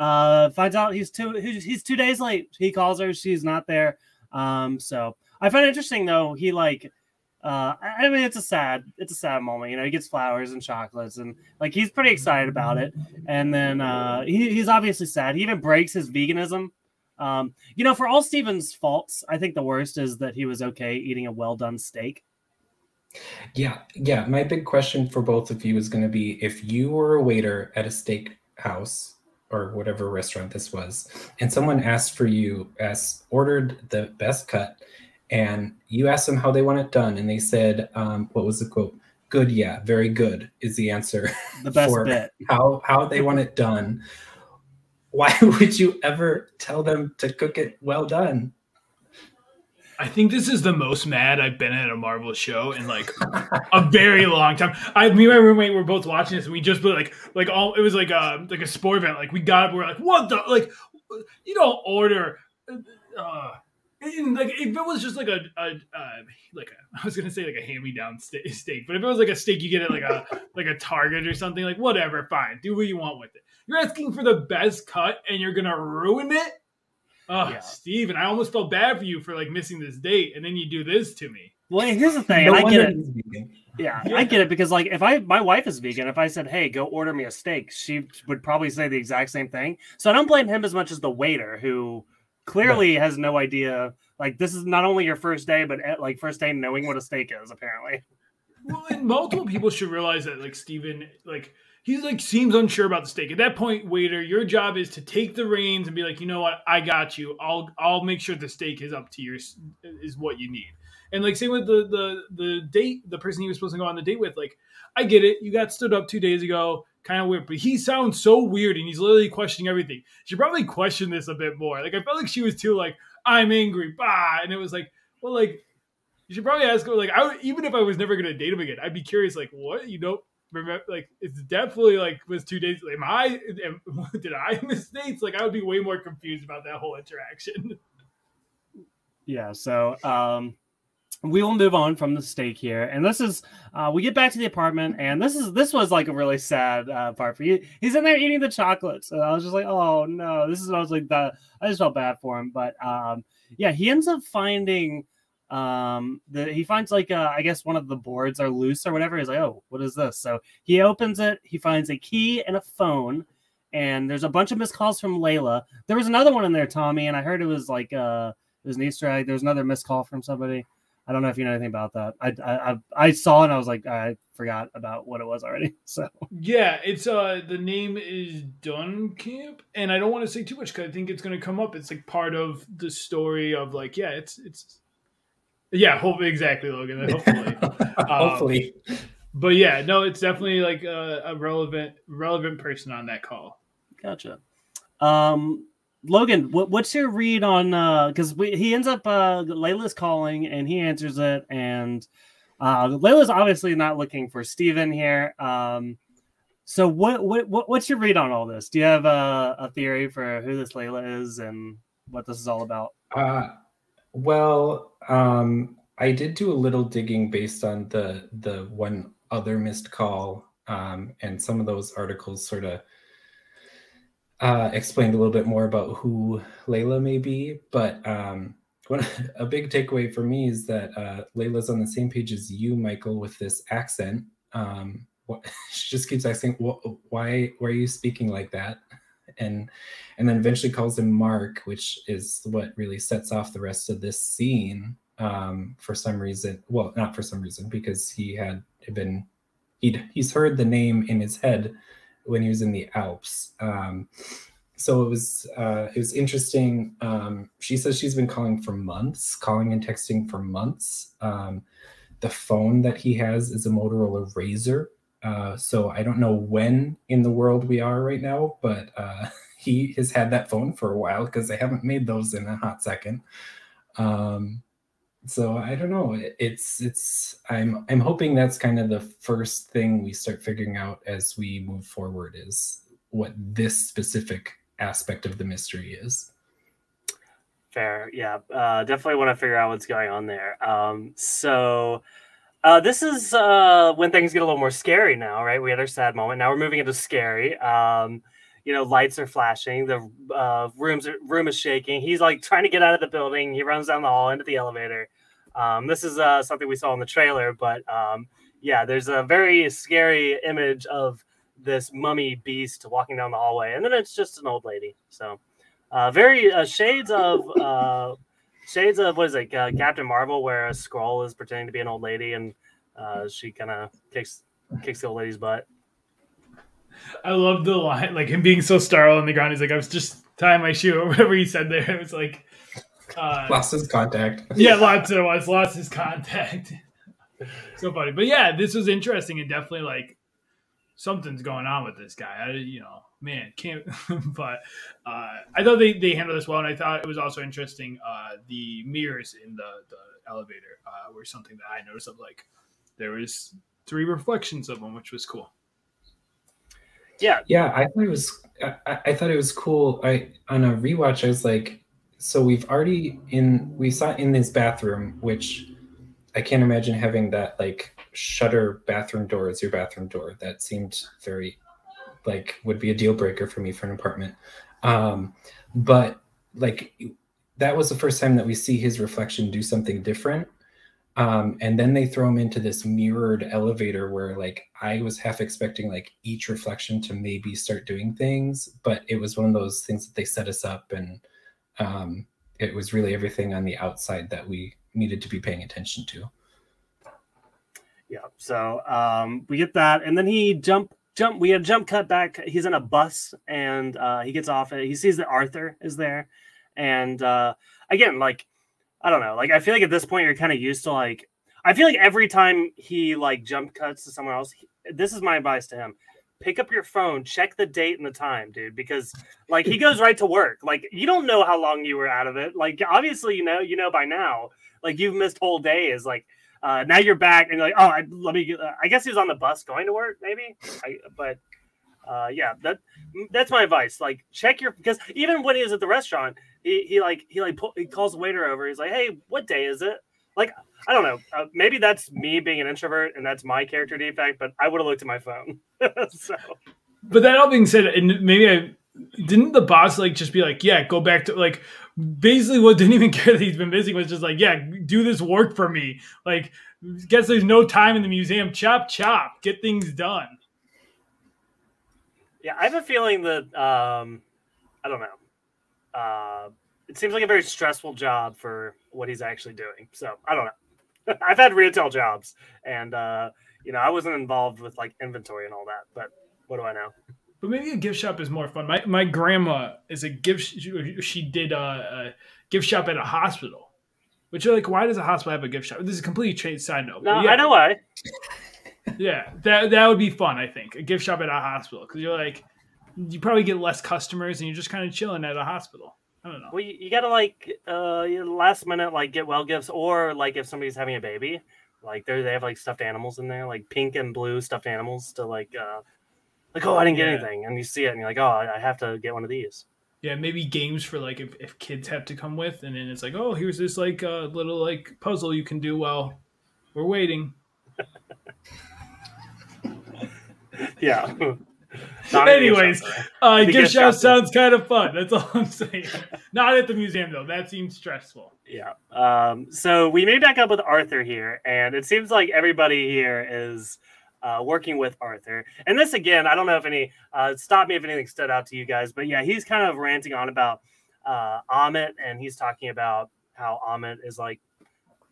uh finds out he's two he's two days late. He calls her, she's not there. Um, so I find it interesting though. He like uh, I mean, it's a sad, it's a sad moment. You know, he gets flowers and chocolates, and like he's pretty excited about it. And then uh, he, he's obviously sad. He even breaks his veganism. Um, you know, for all Steven's faults, I think the worst is that he was okay eating a well done steak. Yeah, yeah. My big question for both of you is going to be if you were a waiter at a steak house or whatever restaurant this was, and someone asked for you, asked, ordered the best cut, and you asked them how they want it done, and they said, um, what was the quote? Good, yeah, very good is the answer. The best bit. How how they want it done. Why would you ever tell them to cook it well done? I think this is the most mad I've been at a Marvel show in like a very long time. I, me and my roommate were both watching this, and we just like, like all it was like a like a sport event. Like we got up, we are like, what the like, you don't order. Uh, and like if it was just like a, a uh, like a, I was gonna say like a hand me down steak, steak, but if it was like a steak you get at like a like a Target or something, like whatever, fine, do what you want with it. You're asking for the best cut, and you're gonna ruin it. Oh, yeah. Steven, I almost felt bad for you for like missing this date, and then you do this to me. Well, here's the thing. No I get it. Yeah, yeah, I get it because like if I my wife is vegan, if I said, "Hey, go order me a steak," she would probably say the exact same thing. So I don't blame him as much as the waiter who clearly right. has no idea. Like this is not only your first day, but at, like first day knowing what a steak is. Apparently. Well, and multiple people should realize that like Steven, like he's like seems unsure about the steak. At that point, waiter, your job is to take the reins and be like, you know what, I got you. I'll I'll make sure the steak is up to your is what you need. And like same with the the the date, the person he was supposed to go on the date with, like I get it. You got stood up two days ago, kind of weird, but he sounds so weird and he's literally questioning everything. She probably questioned this a bit more. Like I felt like she was too like I'm angry, bah, and it was like, well, like you should probably ask her like I even if I was never gonna date him again, I'd be curious like what you know remember like it's definitely like was two days am i am, did i miss dates like i would be way more confused about that whole interaction yeah so um we will move on from the steak here. And this is uh we get back to the apartment and this is this was like a really sad uh part for you. He's in there eating the chocolates and i was just like oh no this is i was like that i just felt bad for him. But um yeah he ends up finding um the he finds like uh, i guess one of the boards are loose or whatever. He's like oh what is this? So he opens it he finds a key and a phone and there's a bunch of missed calls from layla. There was another one in there tommy and i heard it was like uh it was an easter egg. There's another missed call from somebody i don't know if you know anything about that i i i saw it and i was like i forgot about what it was already so yeah it's uh the name is duchamp and i don't want to say too much because i think it's going to come up it's like part of the story of like yeah it's it's yeah, hopefully exactly, Logan. Hopefully, um, hopefully. But yeah, no, it's definitely like a, a, relevant relevant person on that call. Gotcha. Um, Logan, what, what's your read on? Because uh, he ends up uh, Layla's calling and he answers it, and uh, Layla's obviously not looking for Steven here. Um, so what, what what what's your read on all this? Do you have a, a theory for who this Layla is and what this is all about? Uh, well, um, I did do a little digging based on the the one other missed call, um, and some of those articles sort of uh, explained a little bit more about who Layla may be. But um, one, a big takeaway for me is that uh, Layla's on the same page as you, Michael, with this accent. Um, what, she just keeps asking, "Why? Why are you speaking like that?" and and then eventually calls him Mark, which is what really sets off the rest of this scene. Um, for some reason, well, not for some reason, because he had been he'd he's heard the name in his head when he was in the Alps. Um, so it was uh, it was interesting. Um, she says she's been calling for months, calling and texting for months. Um, the phone that he has is a Motorola Razr, uh, so I don't know when in the world we are right now, but uh, he has had that phone for a while because they haven't made those in a hot second. Um, so I don't know. It's it's I'm I'm hoping that's kind of the first thing we start figuring out as we move forward is what this specific aspect of the mystery is. Fair, yeah. Uh, definitely want to figure out what's going on there. Um, so uh, this is uh, when things get a little more scary now, right? We had our sad moment. Now we're moving into scary. Um, you know, lights are flashing. The uh, rooms room is shaking. He's like trying to get out of the building. He runs down the hall into the elevator. Um, this is uh, something we saw in the trailer, but um, yeah, there's a very scary image of this mummy beast walking down the hallway, and then it's just an old lady. So, uh, very uh, shades of uh, shades of what is it, uh, Captain Marvel, where a Skrull is pretending to be an old lady, and uh, she kind of kicks kicks the old lady's butt. I love the line, like him being so startled on the ground. He's like, "I was just tying my shoe," or whatever he said there. It was like, uh, Lost his contact. yeah, lots of was lost his contact. so funny, but yeah, this was interesting and definitely like something's going on with this guy. I, you know, man, can't. but uh, I thought they they handled this well, and I thought it was also interesting. Uh, the mirrors in the the elevator uh, were something that I noticed. Of like, there was three reflections of them, which was cool. Yeah, Yeah, I thought it was. I, I thought it was cool. I on a rewatch, I was like, so we've already in we saw in this bathroom, which I can't imagine having that like shutter bathroom door as your bathroom door. That seemed very like would be a deal breaker for me for an apartment. Um, but like that was the first time that we see his reflection do something different. Um, and then they throw him into this mirrored elevator where like I was half expecting like each reflection to maybe start doing things, but it was one of those things that they set us up and um, it was really everything on the outside that we needed to be paying attention to. Yeah. So um, we get that, and then he jump jump. We had jump cut back. He's in a bus, and uh, he gets off. He sees that Arthur is there, and uh, again, like I don't know, like I feel like at this point you're kind of used to like. I feel like every time he like jump cuts to someone else, he, this is my advice to him: pick up your phone, check the date and the time, dude, because like he goes right to work. Like you don't know how long you were out of it. Like obviously you know you know by now. Like you've missed whole days. Like uh, now you're back and you're like, oh, I, let me. I guess he was on the bus going to work, maybe. I, but uh, yeah, that that's my advice. Like check your because even when he was at the restaurant, he, he like he like he calls the waiter over. He's like, hey, what day is it? Like I don't know. Uh, maybe that's me being an introvert and that's my character defect. But I would have looked at my phone. so But that all being said, and maybe I didn't the boss like just be like, yeah, go back to like basically what didn't even care that he's been busy was just like, yeah, do this work for me. Like, guess there's no time in the museum. Chop chop, get things done. yeah, I have a feeling that um, I don't know. Uh, it seems like a very stressful job for what he's actually doing. So I don't know. I've had retail jobs, and uh, you know I wasn't involved with like inventory and all that. But what do I know? But maybe a gift shop is more fun. My my grandma is a gift. She, she did a, a gift shop at a hospital, which are like, why does a hospital have a gift shop? This is a completely changed side note. No, yeah, I know why. Yeah, that that would be fun. I think a gift shop at a hospital because you're like, you probably get less customers and you're just kind of chilling at a hospital. I don't know. Well, you, you gotta like uh last minute like get well gifts, or like if somebody's having a baby, like they they have like stuffed animals in there, like pink and blue stuffed animals to like uh like oh I didn't get Yeah. anything, and you see it and you're like oh I I have to get one of these. Yeah, maybe games for like if, if kids have to come with, and then it's like, oh, here's this like uh, little like puzzle you can do while we're waiting. Yeah. Not at the Anyways, Uh, gift shop sounds kind of fun. That's all I'm saying. Not at the museum though. That seems stressful. Yeah. Um, so we made back up with Arthur here, and it seems like everybody here is uh, working with Arthur. And this again, I don't know if any uh, stop me if anything stood out to you guys, but yeah, he's kind of ranting on about uh, Ammit, and he's talking about how Ammit is like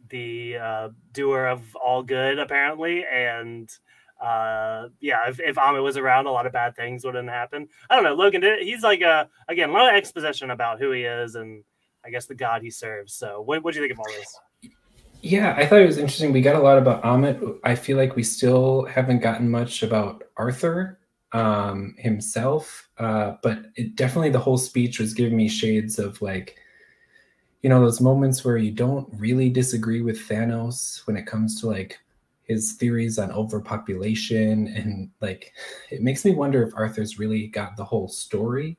the uh, doer of all good, apparently, and uh yeah if, if Ammit was around a lot of bad things wouldn't happen i don't know logan did he's like uh again a lot of exposition about who he is and I guess the god he serves. So what what do you think of all this? Yeah, I thought it was interesting. We got a lot about Ammit. I feel like we still haven't gotten much about Arthur um, himself, uh, but it, definitely the whole speech was giving me shades of like, you know, those moments where you don't really disagree with Thanos when it comes to like his theories on overpopulation and like it makes me wonder if Arthur's really got the whole story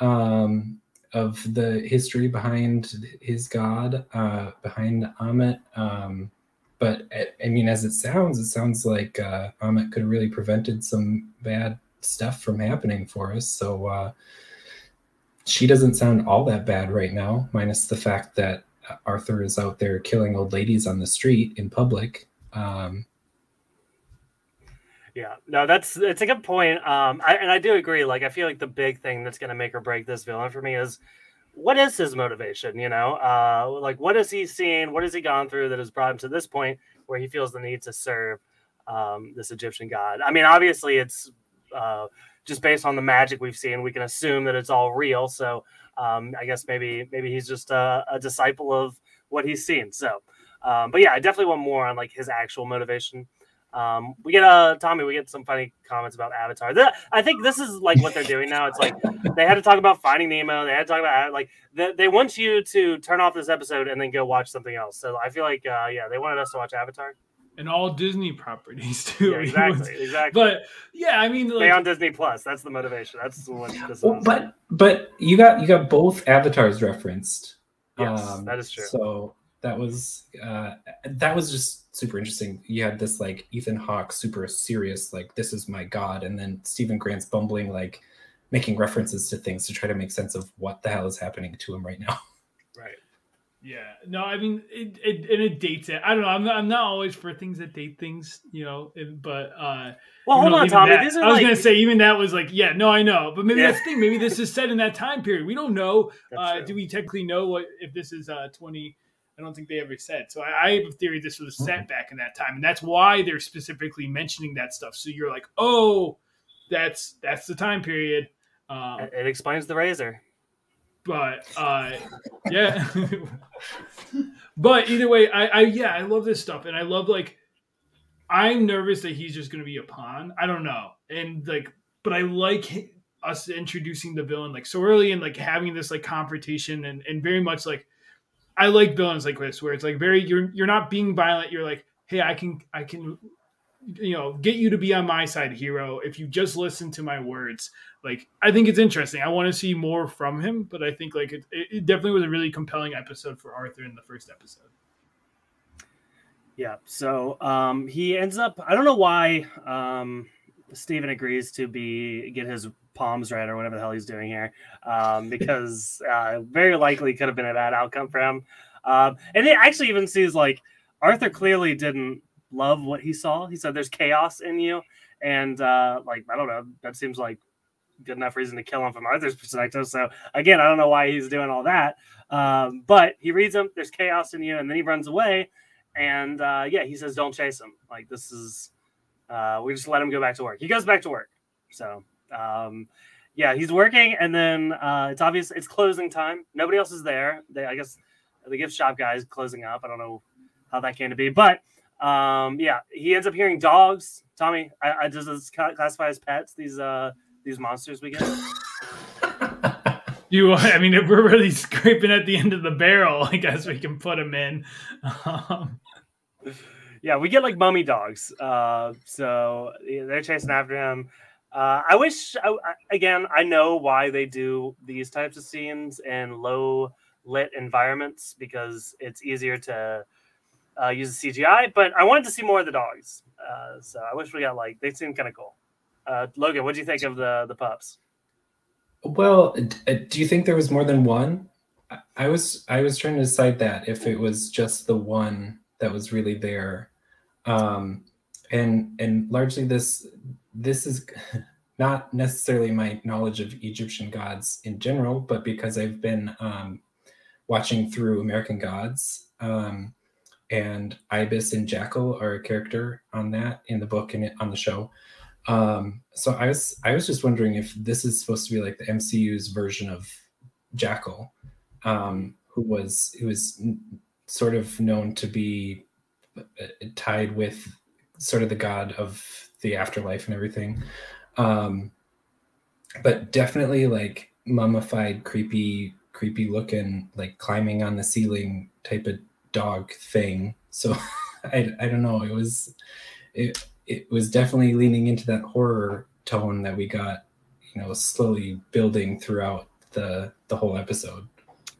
um, of the history behind his god, uh, behind Ammit. Um, but I- mean, as it sounds, it sounds like uh, Ammit could have really prevented some bad stuff from happening for us. So uh, she doesn't sound all that bad right now, minus the fact that Arthur is out there killing old ladies on the street in public. Um, Yeah, no, that's it's a good point. Um, I, and I do agree. Like, I feel like the big thing that's going to make or break this villain for me is what is his motivation? You know, uh, like what has he seen? What has he gone through that has brought him to this point? where he feels the need to serve um, this Egyptian god. I mean, obviously, it's uh, just based on the magic we've seen. We can assume that it's all real. So um, I guess maybe maybe he's just a, a disciple of what he's seen. So, um, but yeah, I definitely want more on like his actual motivation. Um, we get uh Tommy, we get some funny comments about Avatar. The, I think this is like what they're doing now. It's like they had to talk about Finding Nemo. They had to talk about like the, they want you to turn off this episode and then go watch something else. So I feel like uh, yeah, they wanted us to watch Avatar and all Disney properties too. Yeah, exactly, was, exactly. But yeah, I mean, like, Stay on Disney Plus. That's the motivation. That's what this well, But but you got you got both avatars referenced. Yes, um, that is true. So that was uh, that was just super interesting. You had this like Ethan Hawke, super serious, like this is my god, and then Steven Grant's bumbling, like making references to things to try to make sense of what the hell is happening to him right now. Right. Yeah. No, I mean, it, it and it dates it. I don't know. I'm not, I'm not always for things that date things, you know. but uh, well, hold know, on, Tommy. That, These are I was like... gonna say even that was like, yeah, no, I know, but maybe yeah. that's the thing. Maybe this is set in that time period. We don't know. Uh, do we technically know what if this is uh 20? I don't think they ever said. So I, I have a theory this was set mm-hmm. back in that time, and that's why they're specifically mentioning that stuff. So you're like, oh, that's that's the time period. Um, it explains the razor but uh, yeah. but either way, I, I yeah, I love this stuff, and I love like I'm nervous that he's just going to be a pawn. I don't know, and like, but I like us introducing the villain like so early and like having this like confrontation and and very much like I like villains like this where it's like very you're you're not being violent. You're like, hey, I can I can you know get you to be on my side hero if you just listen to my words. Like i think it's interesting. I want to see more from him but i think like it, it definitely was a really compelling episode for arthur in the first episode. Yeah so um he ends up i don't know why um Steven agrees to be get his palms read or whatever the hell he's doing here, um, because uh, very likely could have been a bad outcome for him. Um, and it actually even sees like Arthur clearly didn't love what he saw. He said there's chaos in you, and uh, like I don't know, that seems like good enough reason to kill him from Arthur's perspective. So again, I don't know why he's doing all that, um, but he reads him. There's chaos in you, and then he runs away. And uh, yeah, he says, "Don't chase him. Like this is, uh, we just let him go back to work." He goes back to work. So um, yeah, he's working, and then uh, it's obvious it's closing time. Nobody else is there. They, I guess, the gift shop guys closing up. I don't know how that came to be, but um, yeah, he ends up hearing dogs. Tommy, I, I does this classify as pets? These uh these monsters we get. you, I mean, if we're really scraping at the end of the barrel, I guess we can put them in. Um, yeah, we get like mummy dogs. Uh, so they're chasing after him. Uh, I wish, I, again, I know why they do these types of scenes in low lit environments because it's easier to uh, use the CGI, but I wanted to see more of the dogs. Uh, so I wish we got like they seem kind of cool. Uh, Logan, what do you think of the the pups? Well, uh, do you think there was more than one? I was I was trying to decide that if it was just the one that was really there, um, and and largely this this is not necessarily my knowledge of Egyptian gods in general, but because I've been um, watching through American Gods. Um, and Ibis and Jacquel are a character on that in the book and on the show. Um, so I was I was just wondering if this is supposed to be like the MCU's version of Jacquel, um, who was who was sort of known to be uh, tied with sort of the god of the afterlife and everything. Um, but definitely like mummified, creepy, creepy looking, like climbing on the ceiling type of dog thing. So I, I don't know. It was it it was definitely leaning into that horror tone that we got, you know, slowly building throughout the the whole episode.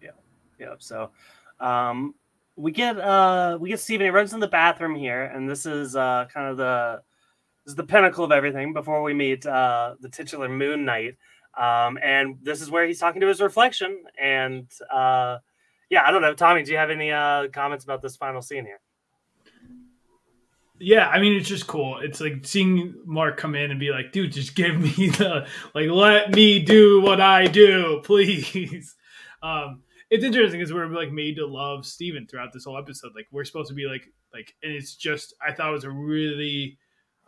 Yeah. Yeah. So um we get uh we get Steven he runs in the bathroom here, and this is uh kind of the this is the pinnacle of everything before we meet uh the titular Moon Knight. Um, and this is where he's talking to his reflection, and uh yeah, I don't know. Tommy, do you have any uh, comments about this final scene here? Yeah, I mean it's just cool. It's like seeing Mark come in and be like, "Dude, just give me the like, let me do what I do, please." Um, it's interesting because we're like made to love Steven throughout this whole episode. Like we're supposed to be like like, and it's just I thought it was a really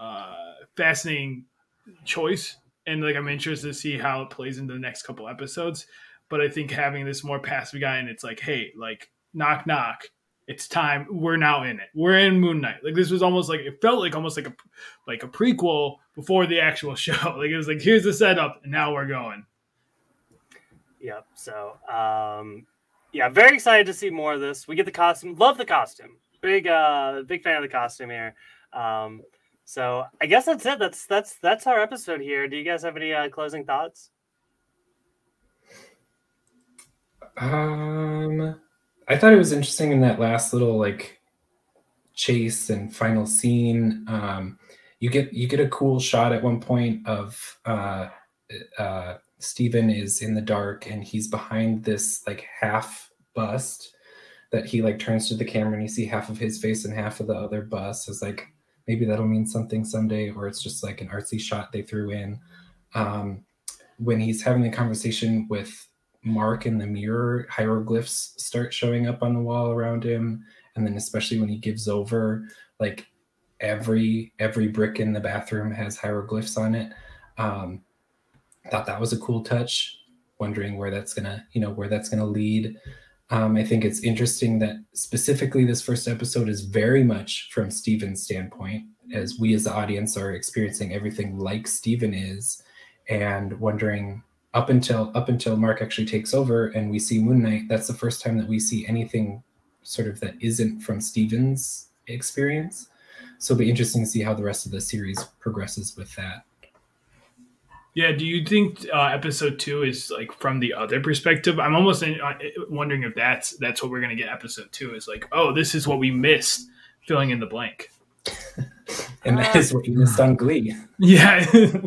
uh, fascinating choice, and like I'm interested to see how it plays into the next couple episodes. But I think having this more passive guy, and it's like, hey, like knock knock, it's time. We're now in it. We're in Moon Knight. Like this was almost like it felt like almost like a like a prequel before the actual show. Like it was like here's the setup, and now we're going. Yep. So, um, yeah, very excited to see more of this. We get the costume. Love the costume. Big, uh, big fan of the costume here. Um, so I guess that's it. That's that's that's our episode here. Do you guys have any uh, closing thoughts? Um, I thought it was interesting in that last little like chase and final scene. Um, you get you get a cool shot at one point of uh, uh, Steven is in the dark and he's behind this like half bust that he like turns to the camera and you see half of his face and half of the other bust is like maybe that'll mean something someday or it's just like an artsy shot they threw in. Um, when he's having the conversation with mark in the mirror hieroglyphs start showing up on the wall around him. And then especially when he gives over like every every brick in the bathroom has hieroglyphs on it. Um, thought that was a cool touch. Wondering where that's gonna you know where that's gonna lead um, i think it's interesting that specifically this first episode is very much from steven's standpoint as we as the audience are experiencing everything like steven is and wondering up until up until mark actually takes over and we see moon knight that's the first time that we see anything sort of that isn't from steven's experience. So it'll be interesting to see how the rest of the series progresses with that yeah, do you think uh, episode two is like from the other perspective? I'm almost in, uh, wondering if that's that's what we're gonna get. Episode two is like, oh, this is what we missed, filling in the blank. and that is what you missed on Glee. Yeah.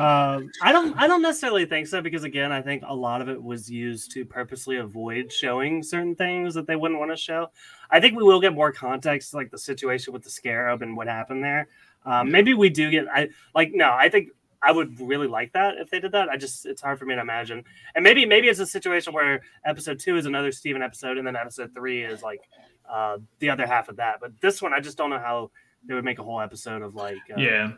Um, I don't. I don't necessarily think so because again, I think a lot of it was used to purposely avoid showing certain things that they wouldn't want to show. I think we will get more context, like the situation with the scarab and what happened there. Um, maybe we do get. I like. No, I think I would really like that if they did that. I just it's hard for me to imagine. And maybe maybe it's a situation where episode two is another Steven episode, and then episode three is like uh, the other half of that. But this one, I just don't know how they would make a whole episode of like uh, yeah.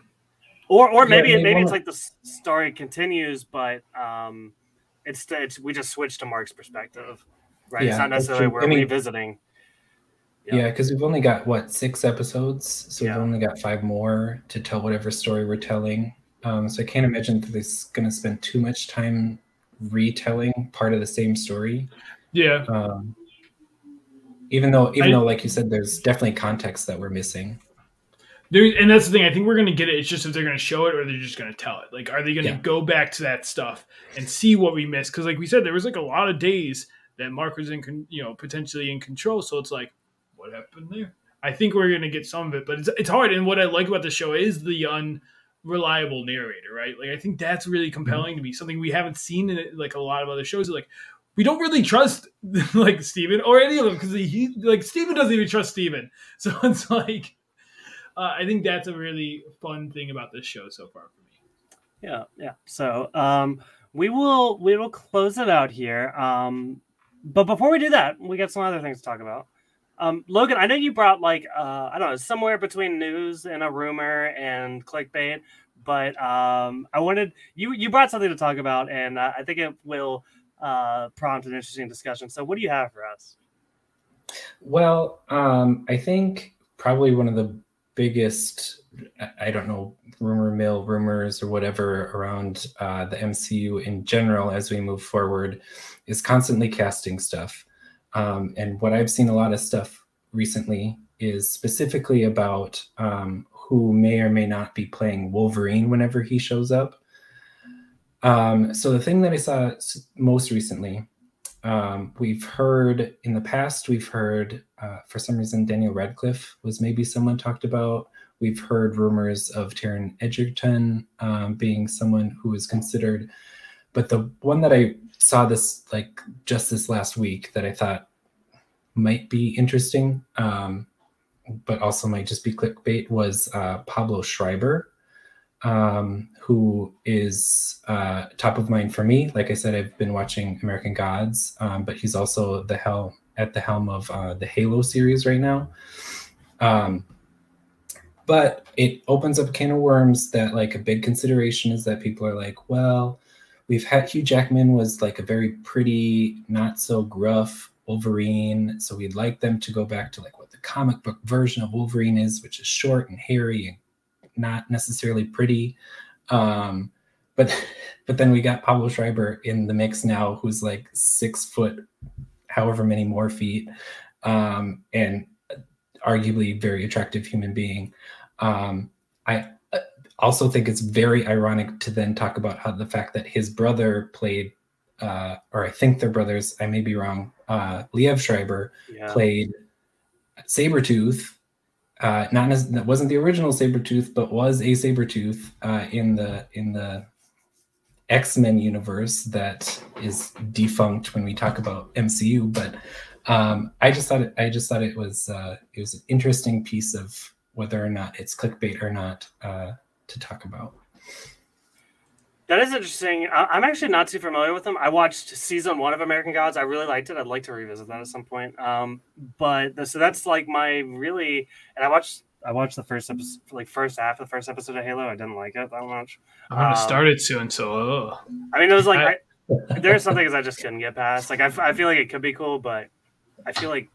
Or or maybe yeah, maybe wanna... it's like the story continues, but um, it's, it's we just switch to Mark's perspective, right? Yeah, it's not necessarily we're I mean, revisiting. Yeah, because we've only got what six episodes, so yeah. we've only got five more to tell whatever story we're telling. Um, so I can't imagine that they're going to spend too much time retelling part of the same story. Yeah. Um, even though, even I, though, like you said, there's definitely context that we're missing. There, and that's the thing. I think we're going to get it. It's just if they're going to show it or they're just going to tell it. Like, are they going to yeah. go back to that stuff and see what we missed? Because, like we said, there was like a lot of days that Mark was in, you know, potentially in control. So it's like, what happened there? I think we're gonna get some of it, but it's it's hard. And what I like about the show is the unreliable narrator, right? Like I think that's really mm-hmm. compelling mm-hmm. to me. Something we haven't seen in like a lot of other shows. Like we don't really trust like Steven or any of them because he like Steven doesn't even trust Steven. So it's like uh, I think that's a really fun thing about this show so far for me. Yeah, yeah. So um, we will we will close it out here. Um, but before we do that, we got some other things to talk about. Um, Logan, I know you brought like uh, I don't know somewhere between news and a rumor and clickbait, but um, I wanted you you brought something to talk about, and uh, I think it will uh, prompt an interesting discussion. So, what do you have for us? Well, um, I think probably one of the biggest I don't know rumor mill rumors or whatever around uh, the MCU in general as we move forward is constantly casting stuff. Um, and what I've seen a lot of stuff recently is specifically about um, who may or may not be playing Wolverine whenever he shows up. Um, so the thing that I saw most recently, um, we've heard in the past, we've heard uh, for some reason Daniel Radcliffe was maybe someone talked about. We've heard rumors of Taron Egerton um, being someone who is considered, but the one that I saw this like just this last week that I thought might be interesting, um, but also might just be clickbait was uh, Pablo Schreiber. um, who is uh, top of mind for me. Like I said, I've been watching American Gods, um, but he's also the hell at the helm of uh, the Halo series right now. Um, but it opens up a can of worms that like a big consideration is that people are like, well, we've had Hugh Jackman was like a very pretty, not so gruff Wolverine, so we'd like them to go back to like what the comic book version of Wolverine is, which is short and hairy and not necessarily pretty. Um, but but then we got Pablo Schreiber in the mix now, who's like six foot, however many more feet, um, and arguably very attractive human being. Um, I also think it's very ironic to then talk about how the fact that his brother played, uh, or I think they're brothers, I may be wrong. Uh, Liev Schreiber yeah. played Sabretooth. Uh, not as that wasn't the original Sabretooth, but was a Sabretooth uh, in the in the X-Men universe that is defunct when we talk about MCU. But um, I just thought it, I just thought it was uh, it was an interesting piece of whether or not it's clickbait or not uh, to talk about. That is interesting. I'm actually not too familiar with them. I watched season one of American Gods. I really liked it. I'd like to revisit that at some point. Um, but so that's like my really, and I watched I watched the first episode, like first half of the first episode of Halo. I didn't like it that much. I'm gonna um, start it soon, so. Oh. I mean, it was like I, I, there are some things I just couldn't get past. Like I, I feel like it could be cool, but I feel like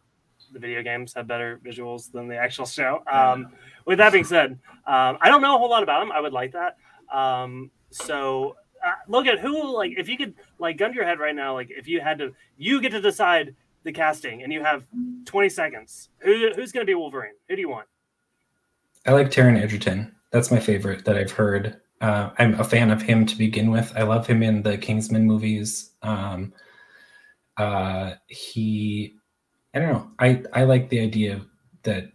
the video games have better visuals than the actual show. Um, with that being said, um, I don't know a whole lot about them. I would like that. Um, so uh, look at who like if you could like gun to your head right now, like if you had to, you get to decide the casting, and you have 20 seconds. Who who's going to be Wolverine? Who do you want? I like Taron Egerton. That's my favorite that I've heard. Uh, I'm a fan of him to begin with. I love him in the Kingsman movies. Um, uh, he I don't know. I I like the idea that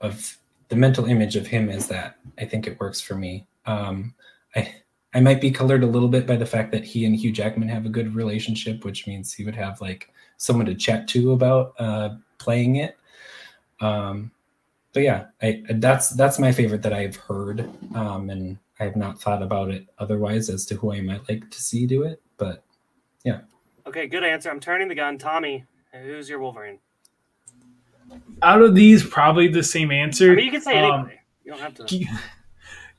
of the mental image of him as that. I think it works for me. Um, I I might be colored a little bit by the fact that he and Hugh Jackman have a good relationship, which means he would have like someone to chat to about uh, playing it. Um, but yeah, I that's that's my favorite that I've heard, um, and I have not thought about it otherwise as to who I might like to see do it. But yeah. Okay, good answer. I'm turning the gun, Tommy. Who's your Wolverine? Out of these, probably the same answer. I mean, you can say um, anything. You don't have to.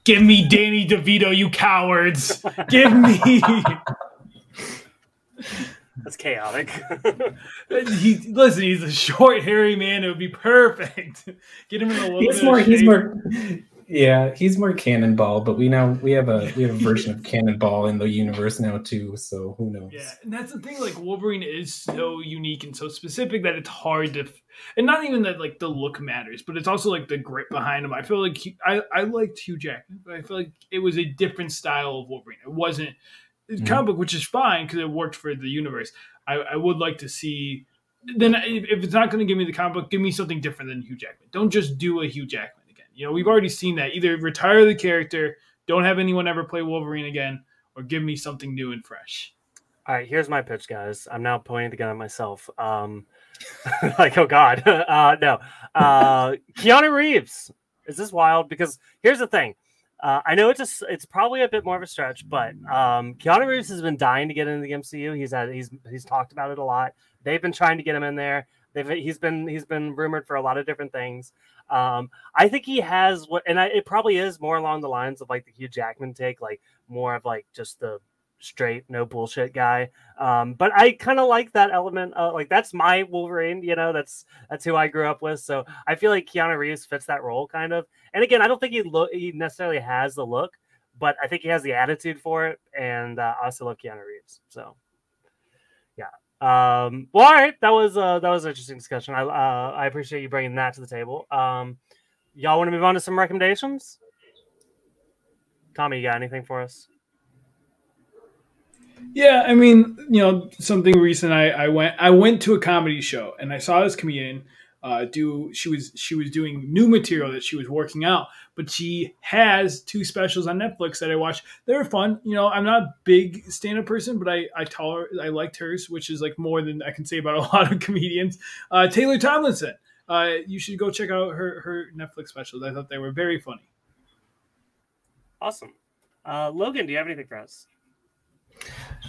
Give me Danny DeVito, you cowards! Give me. That's chaotic. he listen. He's a short, hairy man. It would be perfect. Get him in a little. He's more. He's more. Yeah, he's more Cannonball, but we now we have a we have a version of Cannonball in the universe now too. So who knows? Yeah, and that's the thing. Like Wolverine is so unique and so specific that it's hard to, and not even that like the look matters, but it's also like the grit behind him. I feel like he, I I liked Hugh Jackman, but I feel like it was a different style of Wolverine. It wasn't mm-hmm. comic book, which is fine because it worked for the universe. I, I would like to see. Then if it's not going to give me the comic book, give me something different than Hugh Jackman. Don't just do a Hugh Jackman again. you know, we've already seen that. Either retire the character, don't have anyone ever play Wolverine again, or give me something new and fresh. All right, here's my pitch, guys. I'm now pointing the gun at myself. Um, like, oh god, uh, no. Uh, Keanu Reeves. Is this wild? Because here's the thing. Uh, I know it's a, it's probably a bit more of a stretch, but um, Keanu Reeves has been dying to get into the MCU. He's had he's he's talked about it a lot. They've been trying to get him in there. They've he's been he's been rumored for a lot of different things. Um, I think he has what, and I, it probably is more along the lines of like the Hugh Jackman take, like more of like just the straight, no bullshit guy. Um, but I kind of like that element. Of, like that's my Wolverine, you know. That's that's who I grew up with. So I feel like Keanu Reeves fits that role kind of. And again, I don't think he look he necessarily has the look, but I think he has the attitude for it. And uh, I also love Keanu Reeves. So yeah. um, well, all right, that was uh, that was an interesting discussion. I uh, I appreciate you bringing that to the table. Um, y'all want to move on to some recommendations? Tommy, you got anything for us? Yeah, I mean, you know, something recent. I, I went I went to a comedy show and I saw this comedian uh, do she was she was doing new material that she was working out, but she has two specials on Netflix that I watched. They're fun. You know, I'm not a big stand up person, but I I tolerate I liked hers, which is like more than I can say about a lot of comedians. Uh, Taylor Tomlinson. Uh, you should go check out her her Netflix specials. I thought they were very funny. Awesome. Uh, Logan, do you have anything for us?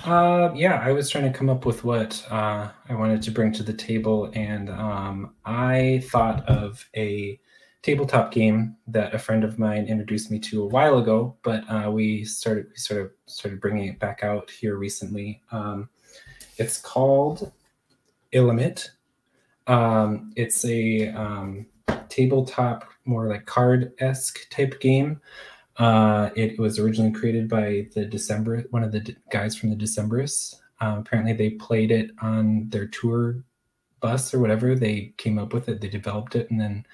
Uh, yeah, I was trying to come up with what uh, I wanted to bring to the table, and um, I thought of a tabletop game that a friend of mine introduced me to a while ago, but uh, we started we sort of started bringing it back out here recently. Um, it's called Illimat. Um, it's a um, tabletop, more like card esque type game. Uh, it was originally created by the December, one of the guys from the Decemberists. Uh, apparently, they played it on their tour bus or whatever. They came up with it, they developed it, and then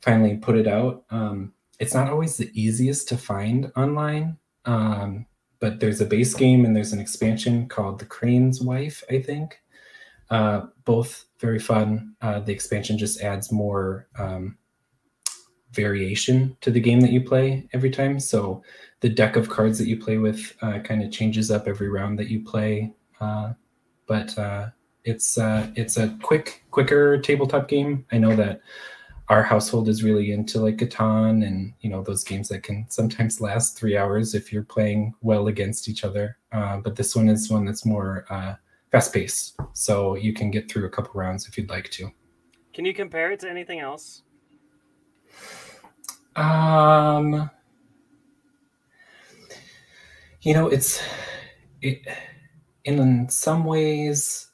finally put it out. Um, it's not always the easiest to find online, um, but there's a base game and there's an expansion called The Crane's Wife, I think. Uh, both very fun. Uh, the expansion just adds more um, variation to the game that you play every time. So the deck of cards that you play with uh, kind of changes up every round that you play. Uh, but uh, it's uh, it's a quick, quicker tabletop game. I know that our household is really into like Catan and you know those games that can sometimes last three hours if you're playing well against each other. Uh, but this one is one that's more uh, fast paced, so you can get through a couple rounds if you'd like to. Can you compare it to anything else? Um, you know, it's it in some ways.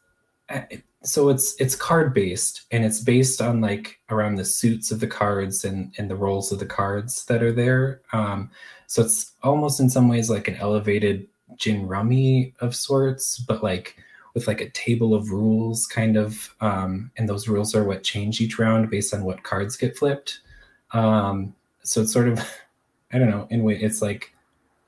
uh, So it's it's card based, and it's based on like around the suits of the cards and and the roles of the cards that are there. Um, so it's almost in some ways like an elevated gin rummy of sorts, but like with like a table of rules kind of um, and those rules are what change each round based on what cards get flipped um, so it's sort of i don't know in way it's like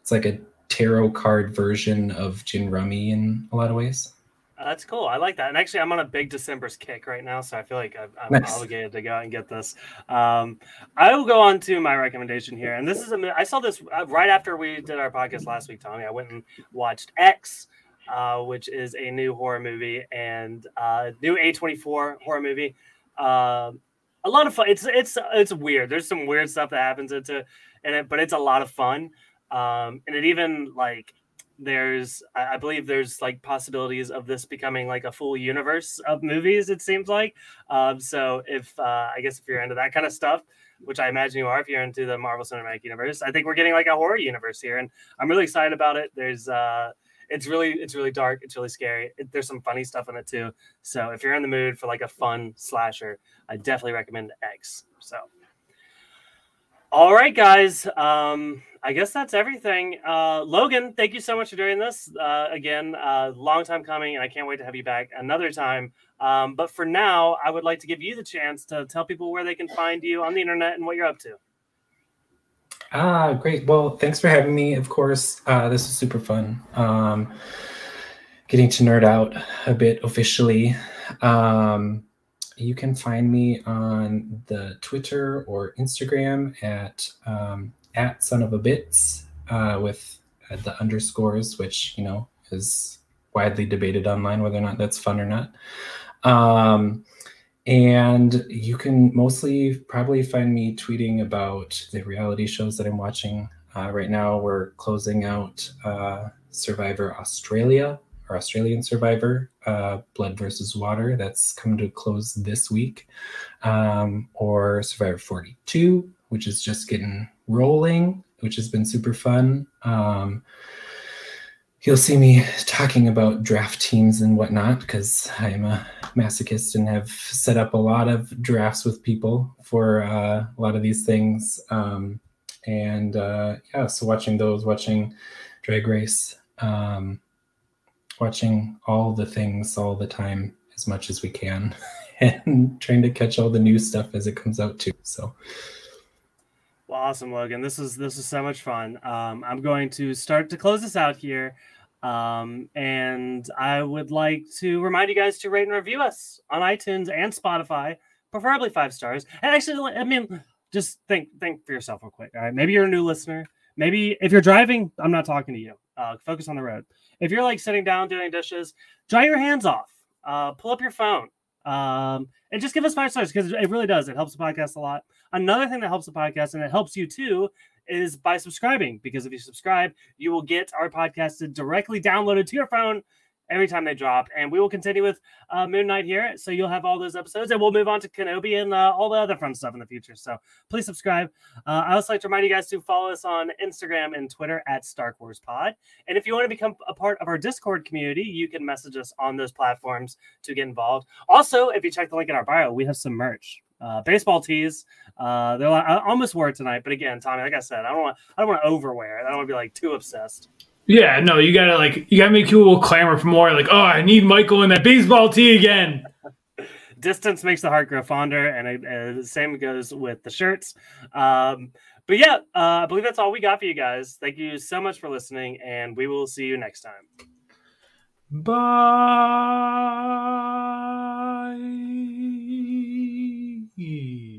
it's like a tarot card version of gin rummy in a lot of ways Uh, that's cool. I like that. And actually, I'm on a big Decemberists kick right now, so I feel like I'm, I'm Nice. obligated to go out and get this. Um, I will go on to my recommendation here, and this is a. I saw this uh, right after we did our podcast last week, Tommy. I went and watched X, uh, which is a new horror movie and uh, new A24 horror movie. Um, a lot of fun. It's it's it's weird. There's some weird stuff that happens into in it, but it's a lot of fun. Um, and it even like there's I believe there's like possibilities of this becoming like a full universe of movies. It seems like. Um, so if uh, I guess if you're into that kind of stuff, which I imagine you are, if you're into the Marvel Cinematic Universe, I think we're getting like a horror universe here, and I'm really excited about it. There's uh, it's really it's really dark. It's really scary. It, there's some funny stuff in it too. So if you're in the mood for like a fun slasher, I definitely recommend X. So. All right, guys. Um, I guess that's everything. Uh, Logan, thank you so much for doing this. Uh, again, uh, long time coming, and I can't wait to have you back another time. Um, but for now, I would like to give you the chance to tell people where they can find you on the internet and what you're up to. Ah great. Well thanks for having me of course. Uh, this is super fun. Um, getting to nerd out a bit officially. Um, you can find me on the twitter or instagram at um, at son of a bits uh, with uh, the underscores which you know is widely debated online whether or not that's fun or not. Um, and you can mostly probably find me tweeting about the reality shows that i'm watching. Uh, right now we're closing out uh, survivor australia or australian survivor uh, blood versus water. That's coming to close this week. Um, or survivor 42 which is just getting rolling which has been super fun. Um, you'll see me talking about draft teams and whatnot because I'm a masochist and have set up a lot of drafts with people for uh, a lot of these things. Um, and uh, yeah, so watching those, watching Drag Race, um, watching all the things all the time as much as we can, and trying to catch all the new stuff as it comes out too. So. Well, awesome, Logan. This is this is so much fun. Um, I'm going to start to close this out here. Um, and I would like to remind you guys to rate and review us on iTunes and Spotify, preferably five stars. And actually, I mean, just think think for yourself real quick. All right, maybe you're a new listener. Maybe if you're driving, I'm not talking to you. Uh, focus on the road. If you're like sitting down doing dishes, dry your hands off. Uh, pull up your phone. Um, and just give us five stars because it really does. It helps the podcast a lot. Another thing that helps the podcast and it helps you too is by subscribing because if you subscribe, you will get our podcast directly downloaded to your phone every time they drop. And we will continue with uh, Moon Knight here. So you'll have all those episodes and we'll move on to Kenobi and uh, all the other fun stuff in the future. So please subscribe. Uh, I also like to remind you guys to follow us on Instagram and Twitter at Star Wars Pod. And if you want to become a part of our Discord community, you can message us on those platforms to get involved. Also, if you check the link in our bio, we have some merch. Uh, baseball tees. Uh, they're like, I almost wore it tonight, but again, Tommy, like I said, I don't want I don't want to overwear it. I don't want to be like too obsessed. Yeah, no, you gotta like you gotta make people clamor for more. Like, oh, I need Michael in that baseball tee again. Distance makes the heart grow fonder, and the same goes with the shirts. Um, but yeah, uh, I believe that's all we got for you guys. Thank you so much for listening, and we will see you next time. Bye. E